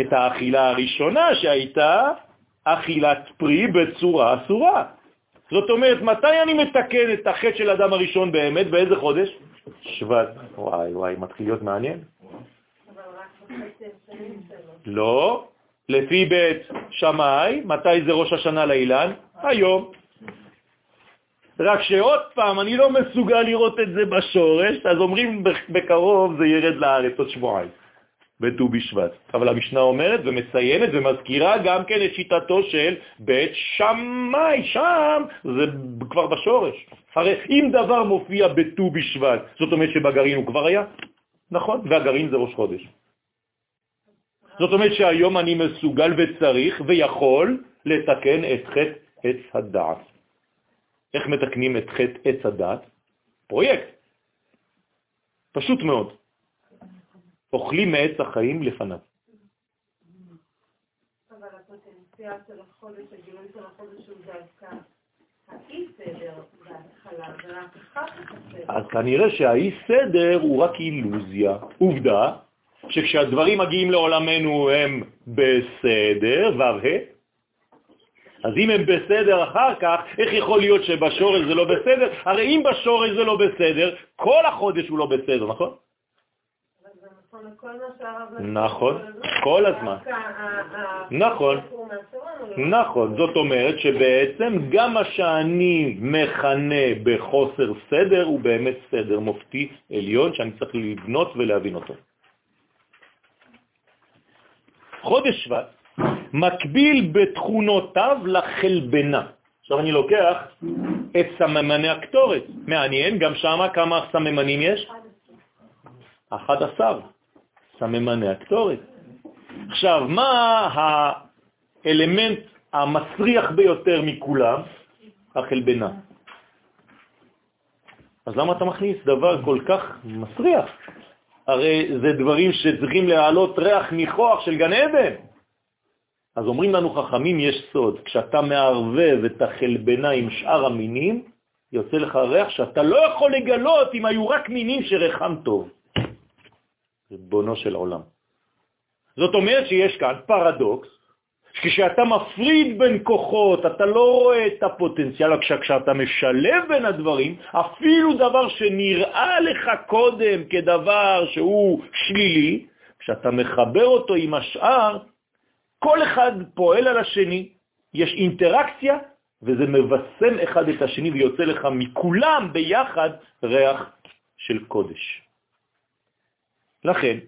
את האכילה הראשונה שהייתה אכילת פרי בצורה אסורה. זאת אומרת, מתי אני מתקן את החטא של אדם הראשון באמת? באיזה חודש? שבט. וואי וואי, מתחיל להיות מעניין. לא, לפי בית שמאי, מתי זה ראש השנה לאילן? היום. רק שעוד פעם, אני לא מסוגל לראות את זה בשורש, אז אומרים בקרוב זה ירד לארץ עוד שבועיים, בט"ו בשבט. אבל המשנה אומרת ומציינת ומזכירה גם כן את שיטתו של בית שמאי, שם זה כבר בשורש. הרי אם דבר מופיע בט"ו בשבט, זאת אומרת שבגרעין הוא כבר היה, נכון? והגרעין זה ראש חודש. זאת אומרת שהיום אני מסוגל וצריך ויכול לתקן את חטא עץ הדעת. איך מתקנים את חטא עץ הדעת? פרויקט. פשוט מאוד. אוכלים מעץ החיים לפניו. אבל הפוטנציאל של החודש, הגילוי של החודש הוא דווקא. אז כנראה שהאי-סדר הוא רק אילוזיה. עובדה שכשהדברים מגיעים לעולמנו הם בסדר, ו"ה, אז אם הם בסדר אחר כך, איך יכול להיות שבשורש זה לא בסדר? הרי אם בשורש זה לא בסדר, כל החודש הוא לא בסדר, נכון? נכון, כל הזמן. נכון, נכון. זאת אומרת שבעצם גם מה שאני מכנה בחוסר סדר הוא באמת סדר מופתי עליון שאני צריך לבנות ולהבין אותו. חודש שבט מקביל בתכונותיו לחלבנה. עכשיו אני לוקח את סממני הקטורת. מעניין, גם שם כמה סממנים יש? 11 סממני הקטורת. עכשיו, מה האלמנט המסריח ביותר מכולם? החלבנה. אז למה אתה מכניס דבר כל כך מסריח? הרי זה דברים שצריכים להעלות ריח ניחוח של גן עדן. אז אומרים לנו חכמים, יש סוד, כשאתה מערבב את החלבנה עם שאר המינים, יוצא לך ריח שאתה לא יכול לגלות אם היו רק מינים שריחם טוב. ריבונו של עולם. זאת אומרת שיש כאן פרדוקס, כשאתה מפריד בין כוחות, אתה לא רואה את הפוטנציאל, כשאתה משלב בין הדברים, אפילו דבר שנראה לך קודם כדבר שהוא שלילי, כשאתה מחבר אותו עם השאר, כל אחד פועל על השני, יש אינטראקציה, וזה מבשם אחד את השני ויוצא לך מכולם ביחד ריח של קודש. לכן,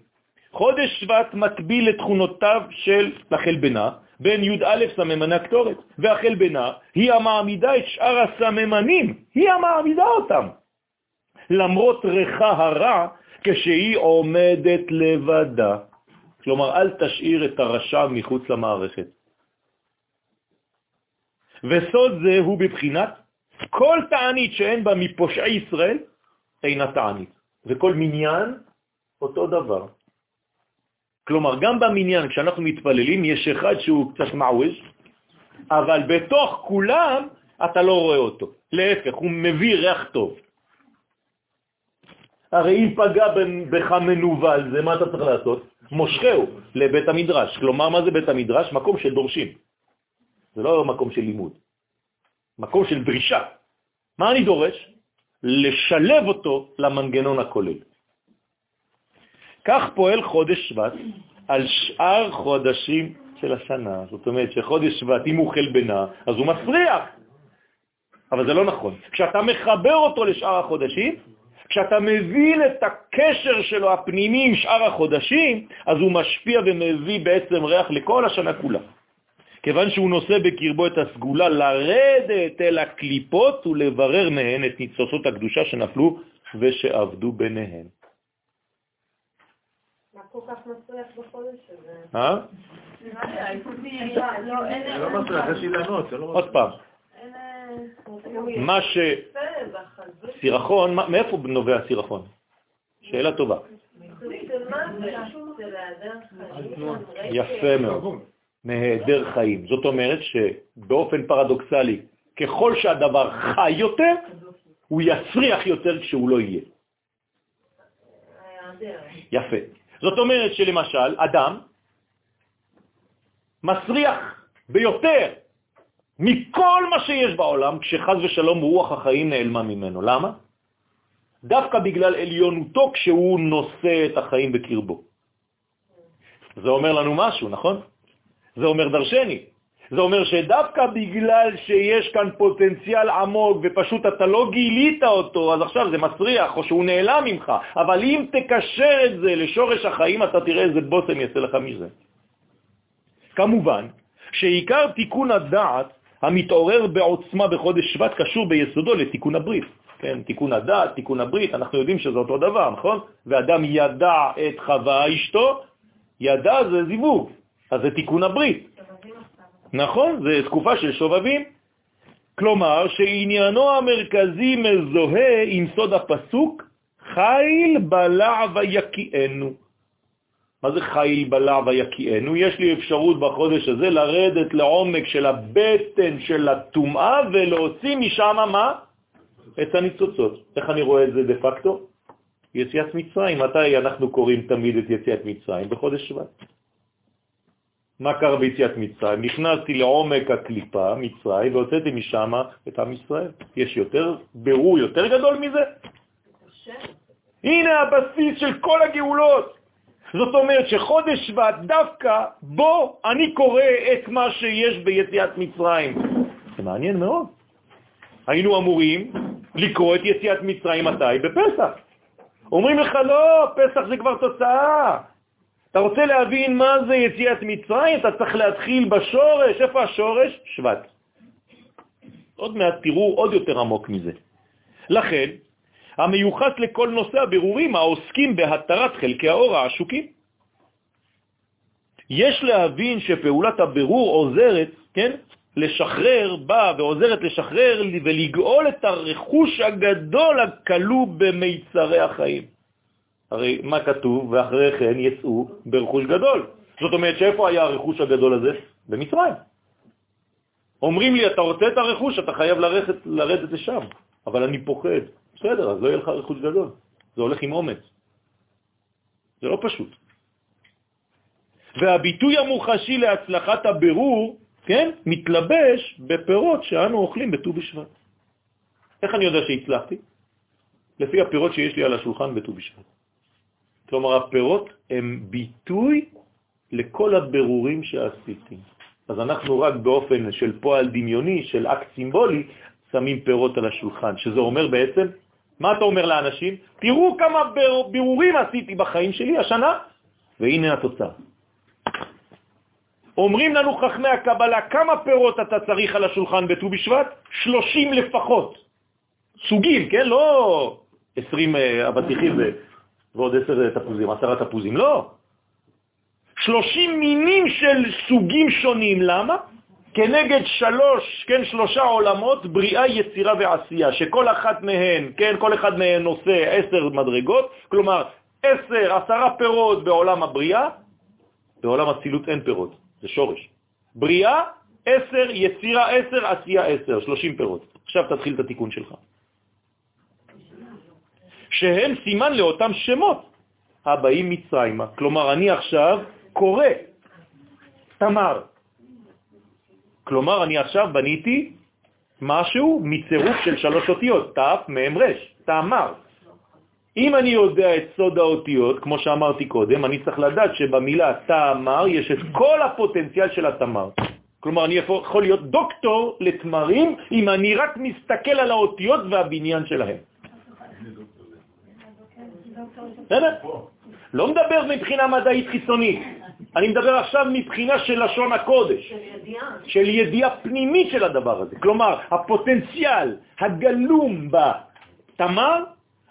חודש שבט מקביל לתכונותיו של החלבנה, בין י"א סממני הקטורת, והחלבנה היא המעמידה את שאר הסממנים, היא המעמידה אותם. למרות ריחה הרע, כשהיא עומדת לבדה. כלומר, אל תשאיר את הרשע מחוץ למערכת. וסוד זה הוא בבחינת כל תענית שאין בה מפושעי ישראל אינה תענית, וכל מניין אותו דבר. כלומר, גם במניין, כשאנחנו מתפללים, יש אחד שהוא קצת מעווש, אבל בתוך כולם אתה לא רואה אותו. להפך, הוא מביא ריח טוב. הרי אם פגע בך מנוול, זה מה אתה צריך לעשות? מושכהו לבית המדרש. כלומר, מה זה בית המדרש? מקום של דורשים. זה לא מקום של לימוד, מקום של דרישה. מה אני דורש? לשלב אותו למנגנון הכולל. כך פועל חודש שבט על שאר חודשים של השנה. זאת אומרת שחודש שבט, אם הוא חלבנה, אז הוא מסריח. אבל זה לא נכון. כשאתה מחבר אותו לשאר החודשים, כשאתה מבין את הקשר שלו הפנימי עם שאר החודשים, אז הוא משפיע ומביא בעצם ריח לכל השנה כולה. כיוון שהוא נושא בקרבו את הסגולה לרדת אל הקליפות ולברר מהן את ניצוצות הקדושה שנפלו ושעבדו ביניהן. מה כל כך מסריח בחודש הזה? אה? לא. זה לא מסריח, יש אילנות, זה לא עוד פעם, מה ש... סירחון, מה- מאיפה נובע סירחון? שאלה טובה. יפה מאוד. מהיעדר חיים. זאת אומרת שבאופן פרדוקסלי, ככל שהדבר חי יותר, הוא יצריח יותר כשהוא לא יהיה. יפה. זאת אומרת שלמשל, אדם מסריח ביותר מכל מה שיש בעולם, כשחז ושלום רוח החיים נעלמה ממנו. למה? דווקא בגלל עליונותו כשהוא נושא את החיים בקרבו. זה אומר לנו משהו, נכון? זה אומר דרשני. זה אומר שדווקא בגלל שיש כאן פוטנציאל עמוק ופשוט אתה לא גילית אותו, אז עכשיו זה מסריח או שהוא נעלם ממך, אבל אם תקשר את זה לשורש החיים, אתה תראה איזה בוסם יצא לך מזה. כמובן שעיקר תיקון הדעת המתעורר בעוצמה בחודש שבט קשור ביסודו לתיקון הברית. כן, תיקון הדעת, תיקון הברית, אנחנו יודעים שזה אותו דבר, נכון? ואדם ידע את חווה אשתו, ידע זה זיווג, אז זה תיקון הברית. נכון, זה תקופה של שובבים. כלומר, שעניינו המרכזי מזוהה עם סוד הפסוק, חיל בלע ויקיענו. מה זה חיל בלע ויקיענו? יש לי אפשרות בחודש הזה לרדת לעומק של הבטן של הטומאה ולהוציא משם מה? את הניצוצות. איך אני רואה את זה דה פקטו? יציאת מצרים. מתי אנחנו קוראים תמיד את יציאת מצרים? בחודש שבט. מה קרה ביציאת מצרים? נכנסתי לעומק הקליפה, מצרים, והוצאתי משם את עם ישראל. יש יותר, ברור יותר גדול מזה? הנה הבסיס של כל הגאולות. זאת אומרת שחודש שבט דווקא בו אני קורא את מה שיש ביציאת מצרים. זה מעניין מאוד. היינו אמורים לקרוא את יציאת מצרים מתי? בפסח. אומרים לך, לא, פסח זה כבר תוצאה. אתה רוצה להבין מה זה יציאת מצרים, אתה צריך להתחיל בשורש. איפה השורש? שבט. עוד מעט תראו עוד יותר עמוק מזה. לכן, המיוחס לכל נושא הבירורים העוסקים בהתרת חלקי האור העשוקים. יש להבין שפעולת הבירור עוזרת, כן, לשחרר, באה ועוזרת לשחרר ולגאול את הרכוש הגדול הכלוא במיצרי החיים. הרי מה כתוב? ואחרי כן יצאו ברכוש גדול. זאת אומרת שאיפה היה הרכוש הגדול הזה? במצרים. אומרים לי, אתה רוצה את הרכוש, אתה חייב לרדת, לרדת לשם, אבל אני פוחד. בסדר, אז לא יהיה לך רכוש גדול. זה הולך עם אומץ. זה לא פשוט. והביטוי המוחשי להצלחת הבירור, כן, מתלבש בפירות שאנו אוכלים בט"ו בשבט. איך אני יודע שהצלחתי? לפי הפירות שיש לי על השולחן בט"ו בשבט. כלומר, הפירות הם ביטוי לכל הבירורים שעשיתי. אז אנחנו רק באופן של פועל דמיוני, של אקט סימבולי, שמים פירות על השולחן, שזה אומר בעצם, מה אתה אומר לאנשים? תראו כמה בירורים עשיתי בחיים שלי השנה, והנה התוצאה. אומרים לנו חכמי הקבלה, כמה פירות אתה צריך על השולחן בט"ו בשבט? 30 לפחות. סוגים, כן? לא 20 אה, אבטיחים ועוד 10 תפוזים, 10 תפוזים, לא. 30 מינים של סוגים שונים, למה? כנגד שלוש, כן, שלושה עולמות, בריאה, יצירה ועשייה, שכל אחת מהן, כן, כל אחד מהן נושא עשר מדרגות, כלומר, עשר, עשרה פירות בעולם הבריאה, בעולם הצילות אין פירות, זה שורש. בריאה, עשר, יצירה עשר, עשייה עשר, שלושים פירות. עכשיו תתחיל את התיקון שלך. שהם סימן לאותם שמות הבאים מצרימה. כלומר, אני עכשיו קורא תמר. כלומר, אני עכשיו בניתי משהו מצירוף של שלוש אותיות, ת', מ', ר', תמר. אם אני יודע את סוד האותיות, כמו שאמרתי קודם, אני צריך לדעת שבמילה תמר יש את כל הפוטנציאל של התמר. כלומר, אני יכול להיות דוקטור לתמרים אם אני רק מסתכל על האותיות והבניין שלהם. בסדר? לא מדבר מבחינה מדעית חיצונית, אני מדבר עכשיו מבחינה של לשון הקודש, של ידיעה, של ידיעה פנימית של הדבר הזה. כלומר, הפוטנציאל הגלום בתמר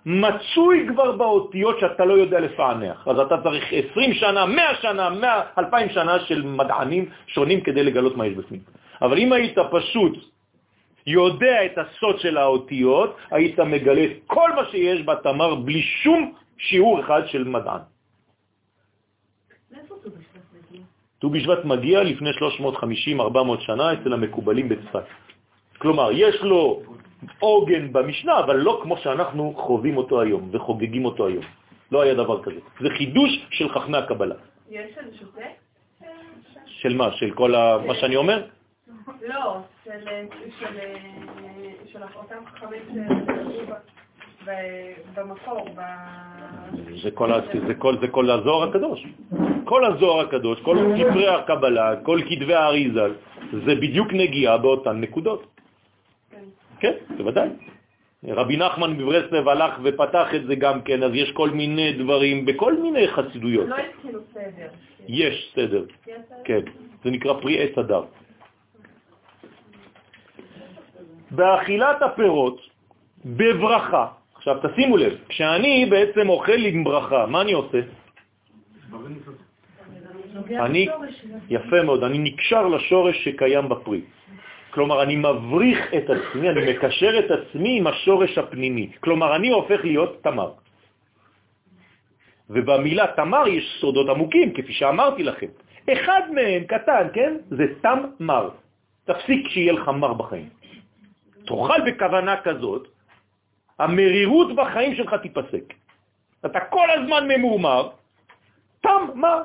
מצוי כבר באותיות שאתה לא יודע לפענח. אז אתה צריך 20 שנה, 100 שנה, 100, 2,000 שנה של מדענים שונים כדי לגלות מה יש בפנים. אבל אם היית פשוט יודע את הסוד של האותיות, היית מגלה כל מה שיש בתמר בלי שום שיעור אחד של מדען. ט"ו בשבט מגיע לפני 350-400 שנה אצל המקובלים בצפת. כלומר, יש לו עוגן במשנה, אבל לא כמו שאנחנו חווים אותו היום וחוגגים אותו היום. לא היה דבר כזה. זה חידוש של חכמי הקבלה. יש איזשהו טקסט? של מה? של כל ה... מה שאני אומר? לא, של אותם חכמים במקור, זה כל, זה, כל, זה כל הזוהר הקדוש. כל הזוהר הקדוש, כל ספרי הקבלה, כל כתבי האריזה, זה בדיוק נגיעה באותן נקודות. כן, בוודאי. רבי נחמן בברסלב הלך ופתח את זה גם כן, אז יש כל מיני דברים בכל מיני חסידויות. לא התחילו סדר. יש סדר, כן. זה נקרא פרי עץ הדר. באכילת הפירות, בברכה, עכשיו תשימו לב, כשאני בעצם אוכל עם ברכה, מה אני עושה? אני, יפה מאוד, אני נקשר לשורש שקיים בפרי. כלומר, אני מבריך את עצמי, אני מקשר את עצמי עם השורש הפנימי. כלומר, אני הופך להיות תמר. ובמילה תמר יש סודות עמוקים, כפי שאמרתי לכם. אחד מהם, קטן, כן? זה תמר. תפסיק שיהיה לך מר בחיים. תאכל בכוונה כזאת, המרירות בחיים שלך תיפסק. אתה כל הזמן ממורמר, תם, מה?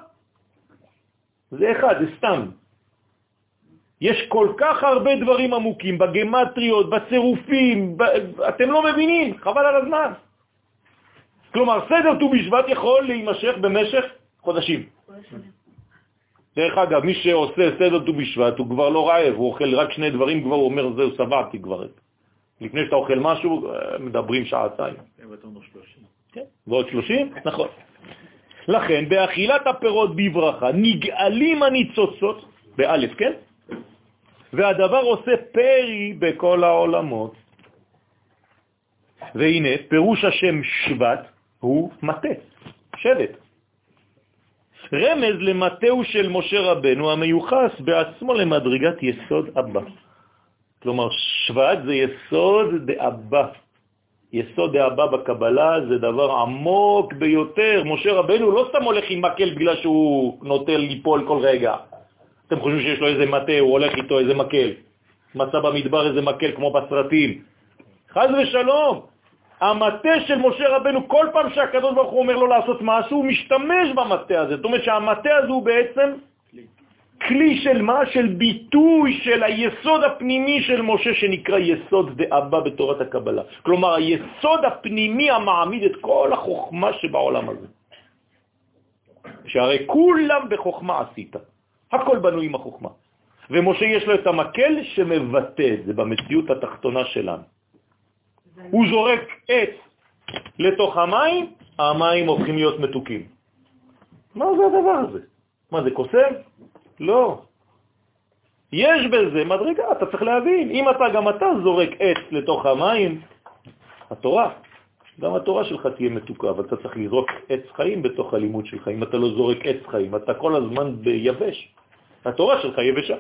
זה אחד, זה סתם. יש כל כך הרבה דברים עמוקים בגמטריות, בצירופים, ב... אתם לא מבינים, חבל על הזמן. כלומר, סדר ט"ו בשבט יכול להימשך במשך חודשים. דרך אגב, מי שעושה סדר ט"ו בשבט הוא כבר לא רעב, הוא אוכל רק שני דברים, כבר הוא אומר, זהו, שבעתי כבר. לפני שאתה אוכל משהו, אה, מדברים שעתיים. כן, ועוד שלושים? נכון. לכן, באכילת הפירות בברכה נגאלים הניצוצות, באלף, כן? והדבר עושה פרי בכל העולמות. והנה, פירוש השם שבט הוא מטה, שבט. רמז למטהו של משה רבנו המיוחס בעצמו למדרגת יסוד אבא. כלומר, שבט זה יסוד דאבא. יסוד דאבא בקבלה זה דבר עמוק ביותר. משה רבנו לא סתם הולך עם מקל בגלל שהוא נוטה ליפול כל רגע. אתם חושבים שיש לו איזה מטה, הוא הולך איתו איזה מקל. מצא במדבר איזה מקל כמו בסרטים. חז ושלום. המטה של משה רבנו, כל פעם שהקדוש ברוך הוא אומר לו לעשות משהו, הוא משתמש במטה הזה. זאת אומרת שהמטה הזה הוא בעצם כלי של מה? של ביטוי של היסוד הפנימי של משה שנקרא יסוד דאבא בתורת הקבלה. כלומר, היסוד הפנימי המעמיד את כל החוכמה שבעולם הזה. שהרי כולם בחוכמה עשית. הכל בנוי עם החוכמה. ומשה יש לו את המקל שמבטא את זה במציאות התחתונה שלנו. הוא זורק עץ לתוך המים, המים הופכים להיות מתוקים. מה זה הדבר הזה? מה זה קוסם? לא. יש בזה מדרגה, אתה צריך להבין. אם אתה, גם אתה זורק עץ לתוך המים, התורה, גם התורה שלך תהיה מתוקה, אבל אתה צריך לזרוק עץ חיים בתוך הלימוד שלך. אם אתה לא זורק עץ חיים, אתה כל הזמן ביבש. התורה שלך יבשה.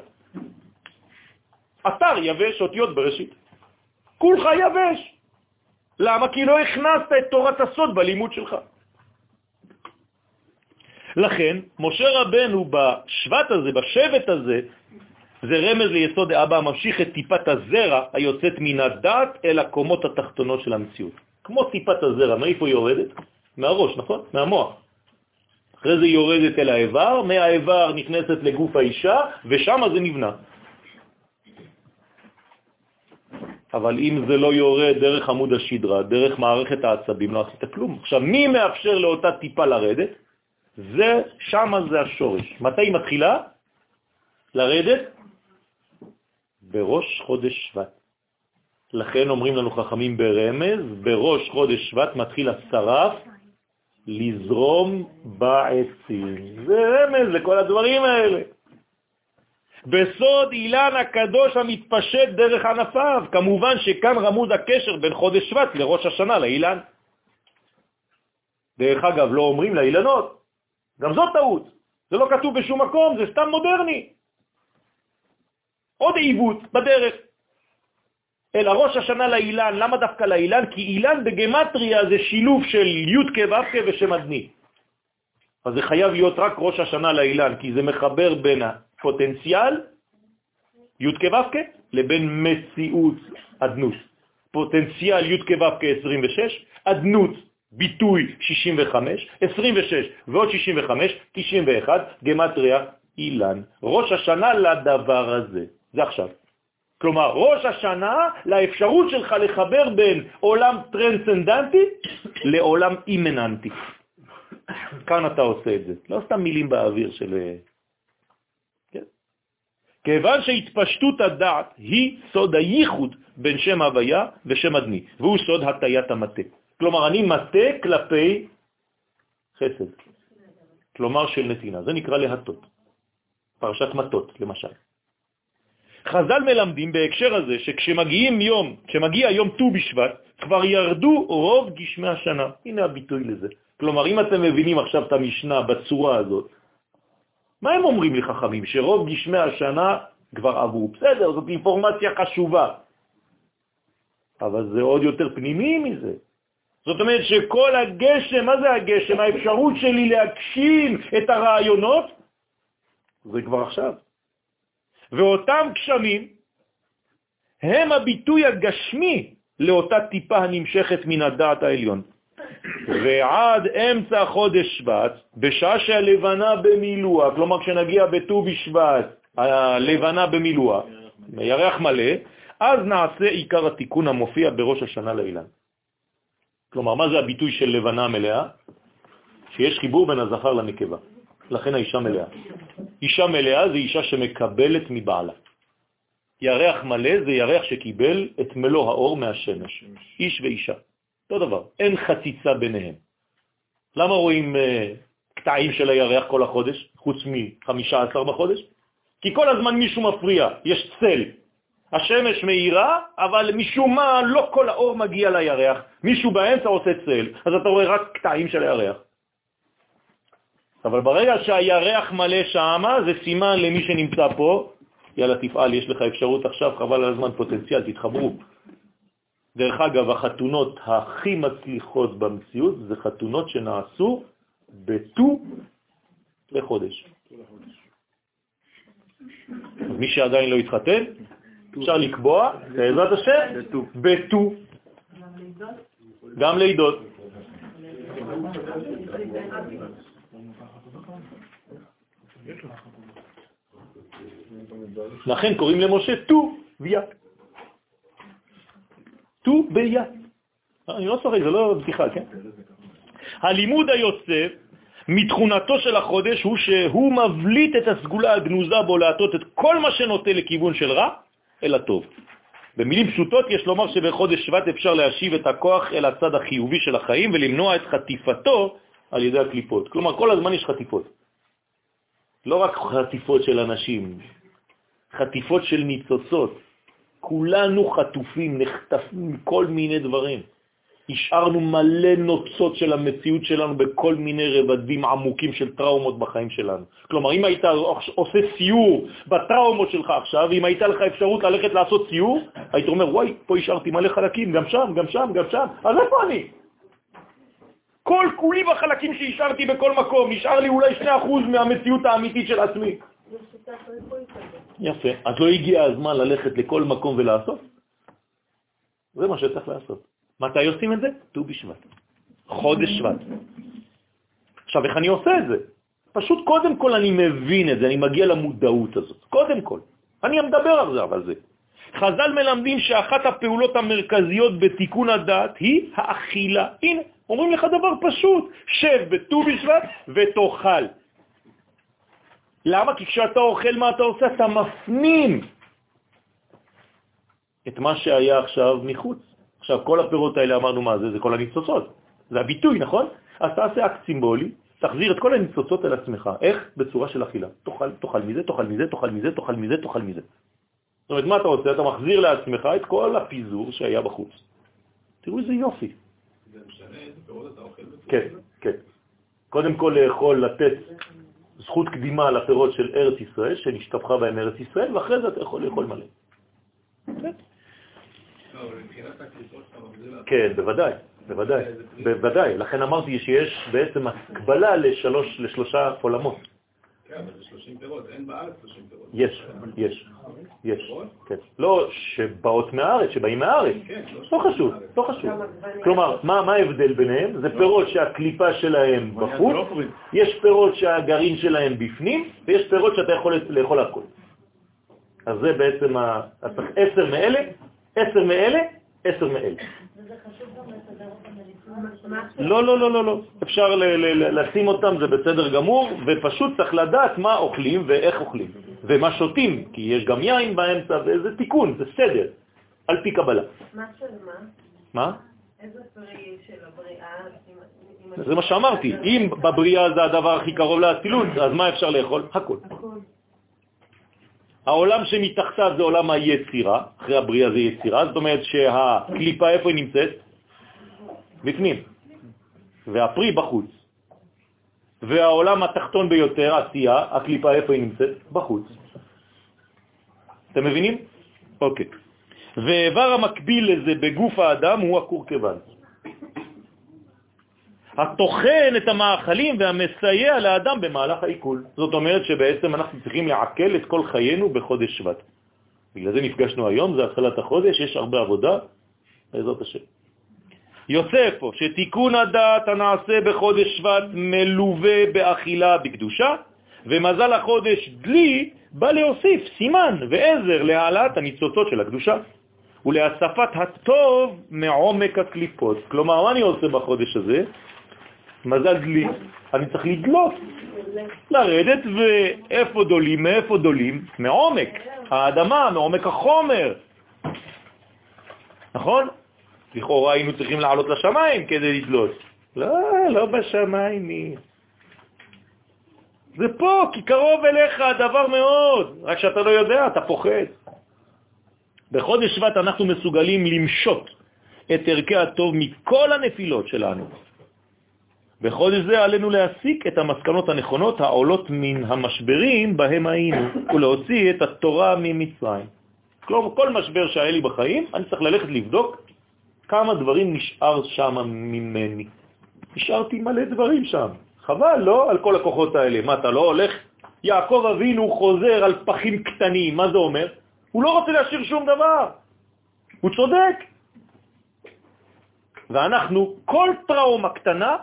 אתר יבש, אותיות בראשית. כולך יבש. למה? כי לא הכנסת את תורת הסוד בלימוד שלך. לכן, משה רבנו בשבט הזה, בשבט הזה, זה רמז ליסוד האבא הממשיך את טיפת הזרע היוצאת מן הדת אל הקומות התחתונות של המציאות. כמו טיפת הזרע, מאיפה היא יורדת? מהראש, נכון? מהמוח. אחרי זה היא יורדת אל האיבר, מהאיבר נכנסת לגוף האישה, ושם זה נבנה. אבל אם זה לא יורד דרך עמוד השדרה, דרך מערכת העצבים, לא עשית כלום. עכשיו, מי מאפשר לאותה טיפה לרדת? זה, שם זה השורש. מתי היא מתחילה? לרדת? בראש חודש שבט. לכן אומרים לנו חכמים ברמז, בראש חודש שבט מתחיל השרף לזרום בעצים. זה רמז לכל הדברים האלה. בסוד אילן הקדוש המתפשט דרך ענפיו. כמובן שכאן רמוז הקשר בין חודש שבט לראש השנה לאילן. דרך אגב, לא אומרים לאילנות, גם זאת טעות. זה לא כתוב בשום מקום, זה סתם מודרני. עוד עיוות בדרך. אלא ראש השנה לאילן, למה דווקא לאילן? כי אילן בגמטריה זה שילוב של י' כו' ושם אדני. אז זה חייב להיות רק ראש השנה לאילן, כי זה מחבר בין הפוטנציאל, י' כו' לבין מציאות אדנות. פוטנציאל י' כו' 26, אדנות ביטוי 65, 26 ועוד 65, 91, גמטריה אילן. ראש השנה לדבר הזה. זה עכשיו. כלומר, ראש השנה לאפשרות שלך לחבר בין עולם טרנסנדנטי לעולם אימננטי. כאן אתה עושה את זה. לא סתם מילים באוויר של... כן? כיוון שהתפשטות הדעת היא סוד הייחוד בין שם הוויה ושם אדני, והוא סוד הטיית המטה. כלומר, אני מטה כלפי חסד, כלומר של נתינה. זה נקרא להטות. פרשת מטות, למשל. חז"ל מלמדים בהקשר הזה שכשמגיעים יום, כשמגיע יום ט"ו בשבט, כבר ירדו רוב גשמי השנה. הנה הביטוי לזה. כלומר, אם אתם מבינים עכשיו את המשנה בצורה הזאת, מה הם אומרים לחכמים? שרוב גשמי השנה כבר עברו. בסדר, זאת אינפורמציה חשובה. אבל זה עוד יותר פנימי מזה. זאת אומרת שכל הגשם, מה זה הגשם? האפשרות שלי להגשים את הרעיונות, זה כבר עכשיו. ואותם גשמים הם הביטוי הגשמי לאותה טיפה הנמשכת מן הדעת העליון. ועד אמצע חודש שבט, בשעה שהלבנה במילוע, כלומר כשנגיע בט"ו בשבט, הלבנה במילוע, ירח מלא, אז נעשה עיקר התיקון המופיע בראש השנה לאילן. כלומר, מה זה הביטוי של לבנה מלאה? שיש חיבור בין הזכר לנקבה. לכן האישה מלאה. אישה מלאה זה אישה שמקבלת מבעלה. ירח מלא זה ירח שקיבל את מלוא האור מהשמש. איש ואישה. אותו דבר, אין חציצה ביניהם. למה רואים uh, קטעים של הירח כל החודש, חוץ מ-15 בחודש? כי כל הזמן מישהו מפריע, יש צל. השמש מאירה, אבל משום מה לא כל האור מגיע לירח. מישהו באמצע עושה צל, אז אתה רואה רק קטעים של הירח. אבל ברגע שהירח מלא שמה, זה סימן למי שנמצא פה, יאללה תפעל, יש לך אפשרות עכשיו, חבל על הזמן, פוטנציאל, תתחברו. דרך אגב, החתונות הכי מצליחות במציאות זה חתונות שנעשו בט"ו לחודש. מי שעדיין לא התחתן, אפשר לקבוע, בעזרת השם, בט"ו. גם לידות. לכן קוראים למשה ט"ו ויה. ט"ו ביה. אני לא צוחק, זה לא בדיחה, כן? הלימוד היוצא מתכונתו של החודש הוא שהוא מבליט את הסגולה הגנוזה בו להטות את כל מה שנוטה לכיוון של רע אל הטוב. במילים פשוטות יש לומר שבחודש שבט אפשר להשיב את הכוח אל הצד החיובי של החיים ולמנוע את חטיפתו על ידי הקליפות. כלומר, כל הזמן יש חטיפות. לא רק חטיפות של אנשים, חטיפות של ניצוצות. כולנו חטופים, נחטפים מכל מיני דברים. השארנו מלא נוצות של המציאות שלנו בכל מיני רבדים עמוקים של טראומות בחיים שלנו. כלומר, אם היית עושה סיור בטראומות שלך עכשיו, אם הייתה לך אפשרות ללכת לעשות סיור, היית אומר, וואי, פה השארתי מלא חלקים, גם שם, גם שם, גם שם, אז איפה אני? כל כולי בחלקים שהשארתי בכל מקום, נשאר לי אולי 2% מהמציאות האמיתית של עצמי. יפה. אז לא הגיע הזמן ללכת לכל מקום ולעשות? זה מה שצריך לעשות. מתי עושים את זה? ט"ו בשבט. חודש שבט. עכשיו, איך אני עושה את זה? פשוט קודם כל אני מבין את זה, אני מגיע למודעות הזאת. קודם כל. אני מדבר על זה, אבל זה. חז"ל מלמדים שאחת הפעולות המרכזיות בתיקון הדעת היא האכילה. הנה, אומרים לך דבר פשוט, שב בט"ו בשבט ותאכל. למה? כי כשאתה אוכל, מה אתה עושה? אתה מפנים את מה שהיה עכשיו מחוץ. עכשיו, כל הפירות האלה אמרנו מה זה? זה כל הניצוצות. זה הביטוי, נכון? אז תעשה אקט סימבולי, תחזיר את כל הניצוצות על עצמך. איך? בצורה של אכילה. תאכל, תאכל מזה, תאכל מזה, תאכל מזה, תאכל מזה, תאכל מזה. זאת אומרת, מה אתה עושה? אתה מחזיר לעצמך את כל הפיזור שהיה בחוץ. תראו איזה יופי. זה משנה איזה פירות אתה אוכל כן, כן. קודם כל לאכול, לתת זכות קדימה לפירות של ארץ ישראל, שנשתפכה בהם ארץ ישראל, ואחרי זה אתה יכול לאכול מלא. כן, בוודאי, בוודאי, בוודאי. לכן אמרתי שיש בעצם הקבלה לשלוש, לשלושה עולמות. כן, אבל זה 30 פירות, אין בארץ 30 פירות. יש, יש, יש. כן. לא שבאות מהארץ, שבאים מהארץ. כן, לא חשוב, לא חשוב. כלומר, מה מה ההבדל ביניהם? זה פירות שהקליפה שלהם בחוץ, יש פירות שהגרעין שלהם בפנים, ויש פירות שאתה יכול לאכול הכל. אז זה בעצם, אתה צריך עשר מאלה, עשר מאלה, עשר מאלה. לא, לא, לא, לא, לא. אפשר לשים אותם, זה בסדר גמור, ופשוט צריך לדעת מה אוכלים ואיך אוכלים, ומה שותים, כי יש גם יין באמצע, וזה תיקון, זה סדר, על פי קבלה. מה של מה? מה? איזה פרי של הבריאה? זה מה שאמרתי. אם בבריאה זה הדבר הכי קרוב לאצילות, אז מה אפשר לאכול? הכל. העולם שמתחתיו זה עולם היצירה, אחרי הבריאה זה יצירה, זאת אומרת שהקליפה איפה היא נמצאת? בפנים, והפרי בחוץ. והעולם התחתון ביותר, עשייה, הקליפה איפה היא נמצאת? בחוץ. אתם מבינים? אוקיי. ואיבר המקביל לזה בגוף האדם הוא הקורקבן. התוכן את המאכלים והמסייע לאדם במהלך העיכול. זאת אומרת שבעצם אנחנו צריכים לעכל את כל חיינו בחודש שבט. בגלל זה נפגשנו היום, זה התחלת החודש, יש הרבה עבודה, בעזרת השם. יוצא פה שתיקון הדעת הנעשה בחודש שבט מלווה באכילה בקדושה, ומזל החודש דלי בא להוסיף סימן ועזר להעלאת הניצוצות של הקדושה ולהצפת הטוב מעומק הקליפות. כלומר, מה אני עושה בחודש הזה? מזל דלי, אני צריך לדלות, לרדת, ואיפה דולים? מאיפה דולים? מעומק האדמה, מעומק החומר. נכון? לכאורה היינו צריכים לעלות לשמיים כדי לדלות. לא, לא בשמיים. זה פה, כי קרוב אליך הדבר מאוד, רק שאתה לא יודע, אתה פוחד. בחודש שבט אנחנו מסוגלים למשות את ערכי הטוב מכל הנפילות שלנו. בחודש זה עלינו להסיק את המסקנות הנכונות העולות מן המשברים בהם היינו, [coughs] ולהוציא את התורה ממצרים. כלומר, כל משבר שהיה לי בחיים, אני צריך ללכת לבדוק כמה דברים נשאר שם ממני. נשארתי מלא דברים שם. חבל, לא? על כל הכוחות האלה. מה, אתה לא הולך? יעקב אבינו חוזר על פחים קטנים, מה זה אומר? הוא לא רוצה להשאיר שום דבר. הוא צודק. ואנחנו, כל טראומה קטנה,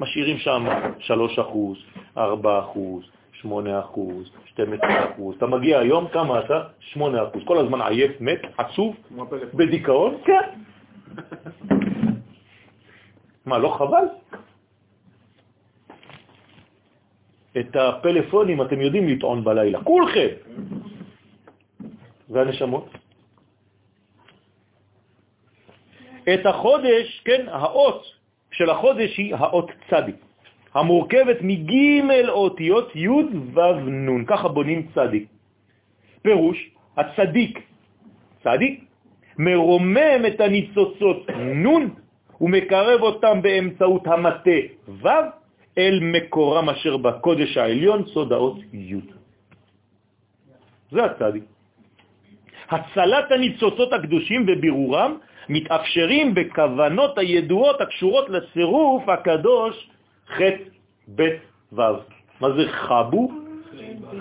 משאירים שם 3 אחוז, 4 אחוז, 8 אחוז, 12 אחוז. אתה מגיע היום, כמה אתה? 8 אחוז. כל הזמן עייף, מת, עצוב. בדיכאון? כן. מה, לא חבל? את הפלאפונים אתם יודעים לטעון בלילה, כולכם. והנשמות? את החודש, כן, האות של החודש היא האות צדיק, המורכבת מג' אותיות י' ו' נ', ככה בונים צדיק. פירוש, הצדיק, צדיק, מרומם את הניצוצות נ' ומקרב אותם באמצעות המטה ו' אל מקורם אשר בקודש העליון, סוד האות י'. זה הצדיק. הצלת הניצוצות הקדושים ובירורם מתאפשרים בכוונות הידועות הקשורות לצירוף הקדוש ח' ב' ו'. מה זה חבו?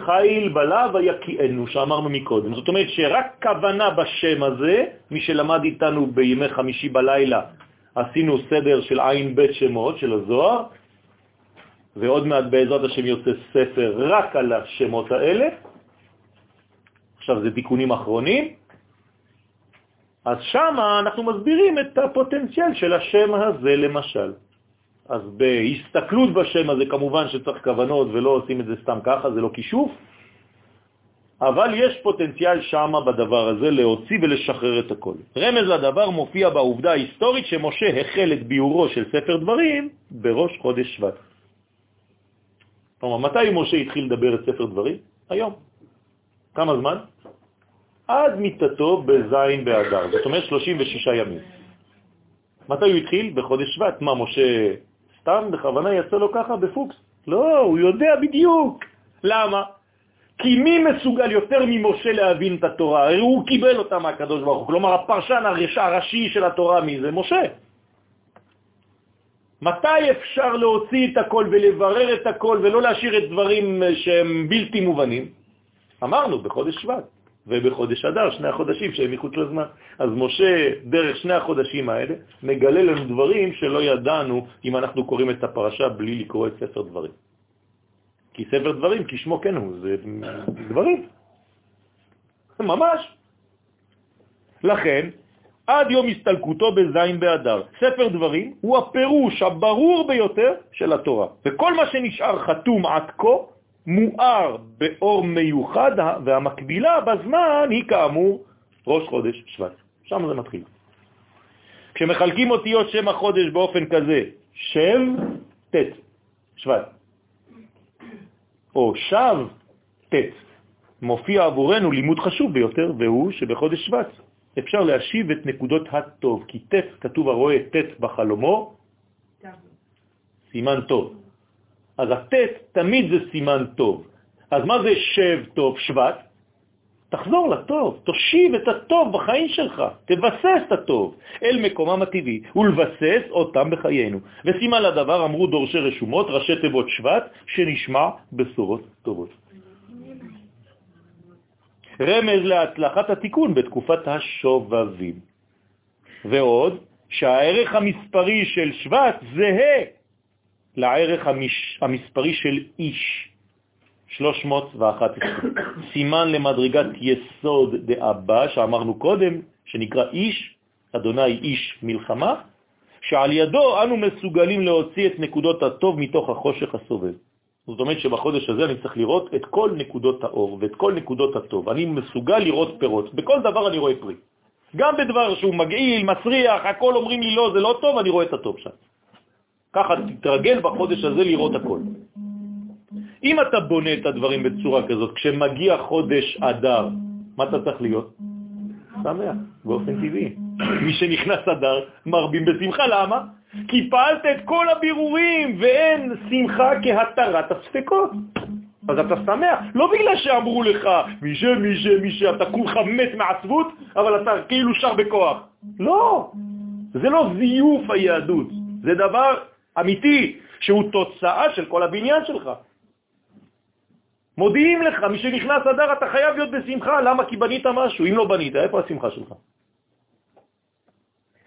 חיל בלה ויקיענו, שאמרנו מקודם. זאת אומרת שרק כוונה בשם הזה, מי שלמד איתנו בימי חמישי בלילה, עשינו סדר של עין בית שמות של הזוהר, ועוד מעט בעזרת השם יוצא ספר רק על השמות האלה. עכשיו זה תיקונים אחרונים. אז שם אנחנו מסבירים את הפוטנציאל של השם הזה למשל. אז בהסתכלות בשם הזה כמובן שצריך כוונות ולא עושים את זה סתם ככה, זה לא כישוף, אבל יש פוטנציאל שם בדבר הזה להוציא ולשחרר את הכל. רמז לדבר מופיע בעובדה ההיסטורית שמשה החל את ביורו של ספר דברים בראש חודש שבט. כלומר, מתי משה התחיל לדבר את ספר דברים? היום. כמה זמן? עד מיטתו בזין באדר, זאת אומרת 36 ימים. מתי הוא התחיל? בחודש שבט. מה, משה סתם בכוונה יצא לו ככה בפוקס? לא, הוא יודע בדיוק. למה? כי מי מסוגל יותר ממשה להבין את התורה? הרי הוא קיבל אותה מהקדוש ברוך הוא. כלומר, הפרשן הראשי של התורה מי זה? משה. מתי אפשר להוציא את הכל ולברר את הכל ולא להשאיר את דברים שהם בלתי מובנים? אמרנו, בחודש שבט ובחודש אדר, שני החודשים שהם מחוץ לזמן. אז משה, דרך שני החודשים האלה, מגלה לנו דברים שלא ידענו אם אנחנו קוראים את הפרשה בלי לקרוא את ספר דברים. כי ספר דברים, כשמו כן הוא, זה דברים. ממש. לכן, עד יום הסתלקותו בזין באדר. ספר דברים הוא הפירוש הברור ביותר של התורה, וכל מה שנשאר חתום עד כה מואר באור מיוחד, והמקבילה בזמן היא כאמור ראש חודש שבט. שם זה מתחיל. כשמחלקים אותיות שם החודש באופן כזה, שם ת' שבט, או שב ת', מופיע עבורנו לימוד חשוב ביותר, והוא שבחודש שבט אפשר להשיב את נקודות הטוב, כי ט', כתוב הרואה ט' בחלומו, סימן טוב. אז הט' תמיד זה סימן טוב. אז מה זה שב טוב, שבט? תחזור לטוב, תושיב את הטוב בחיים שלך, תבסס את הטוב אל מקומם הטבעי ולבסס אותם בחיינו. וסימן לדבר אמרו דורשי רשומות, ראשי תיבות שבט, שנשמע בשורות טובות. רמז להצלחת התיקון בתקופת השובבים. ועוד, שהערך המספרי של שבט זהה לערך המש... המספרי של איש, 311. סימן למדרגת יסוד דאבא, שאמרנו קודם, שנקרא איש, אדוני איש מלחמה, שעל ידו אנו מסוגלים להוציא את נקודות הטוב מתוך החושך הסובב. זאת אומרת שבחודש הזה אני צריך לראות את כל נקודות האור ואת כל נקודות הטוב. אני מסוגל לראות פירות. בכל דבר אני רואה פרי. גם בדבר שהוא מגעיל, מצריח, הכל אומרים לי לא, זה לא טוב, אני רואה את הטוב שם. ככה תתרגל בחודש הזה לראות הכל. אם אתה בונה את הדברים בצורה כזאת, כשמגיע חודש אדר, מה אתה צריך להיות? שמח, באופן טבעי. [coughs] מי שנכנס אדר מרבים בשמחה, למה? כי פעלת את כל הבירורים ואין שמחה כהתרת הספקות. אז אתה שמח, לא בגלל שאמרו לך, מי ש, מי ש, מי ש, אתה כולך מת מעצבות, אבל אתה כאילו שר בכוח. לא, זה לא זיוף היהדות, זה דבר אמיתי, שהוא תוצאה של כל הבניין שלך. מודיעים לך, מי שנכנס אדר אתה חייב להיות בשמחה, למה? כי בנית משהו, אם לא בנית, איפה השמחה שלך?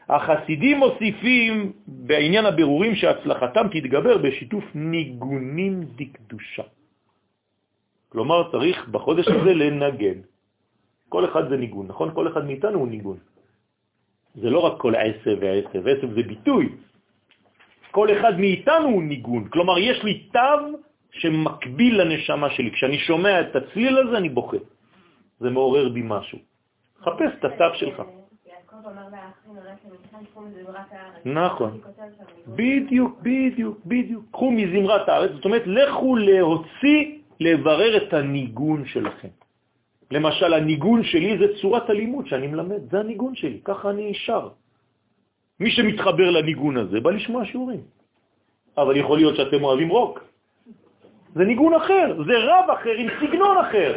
החסידים מוסיפים בעניין הבירורים שהצלחתם תתגבר בשיתוף ניגונים דקדושה. כלומר, צריך בחודש הזה לנגן. כל אחד זה ניגון, נכון? כל אחד מאיתנו הוא ניגון. זה לא רק כל עשב ועשב, עשב זה ביטוי. כל אחד מאיתנו הוא ניגון. כלומר, יש לי תו שמקביל לנשמה שלי. כשאני שומע את הצליל הזה, אני בוכה. זה מעורר בי משהו. חפש את התו שלך. נכון. בדיוק, בדיוק, בדיוק. קחו מזמרת הארץ, זאת אומרת, לכו להוציא, לברר את הניגון שלכם. למשל, הניגון שלי זה צורת הלימוד שאני מלמד, זה הניגון שלי, ככה אני שר. מי שמתחבר לניגון הזה בא לשמוע שיעורים. אבל יכול להיות שאתם אוהבים רוק. זה ניגון אחר, זה רב אחר עם סגנון אחר.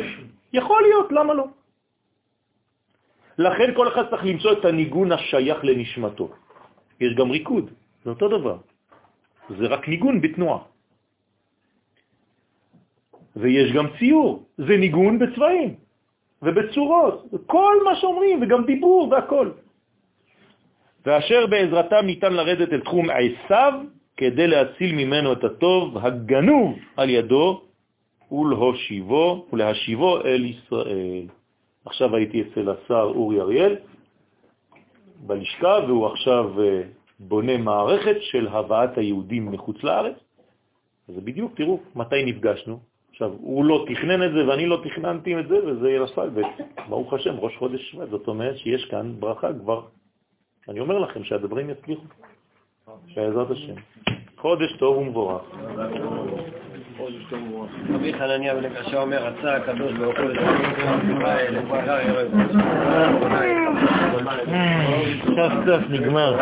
יכול להיות, למה לא? לכן כל אחד צריך למצוא את הניגון השייך לנשמתו. יש גם ריקוד, זה אותו דבר. זה רק ניגון בתנועה. ויש גם ציור, זה ניגון בצבעים ובצורות, כל מה שאומרים, וגם דיבור והכל. ואשר בעזרתם ניתן לרדת אל תחום עשיו כדי להציל ממנו את הטוב הגנוב על ידו ולהושיבו, ולהשיבו אל ישראל. עכשיו הייתי אצל השר אורי אריאל בלשכה, והוא עכשיו אה, בונה מערכת של הבאת היהודים מחוץ לארץ. זה בדיוק, תראו, מתי נפגשנו. עכשיו, הוא לא תכנן את זה ואני לא תכננתי את זה, וזה נפל, וברוך השם, ראש חודש שבט, זאת אומרת שיש כאן ברכה כבר. אני אומר לכם שהדברים יצליחו, בעזרת השם. חודש טוב ומבורך. רבי חנניה בן הקשה אומר, רצה הקדוש ברוך הוא סוף סוף נגמר.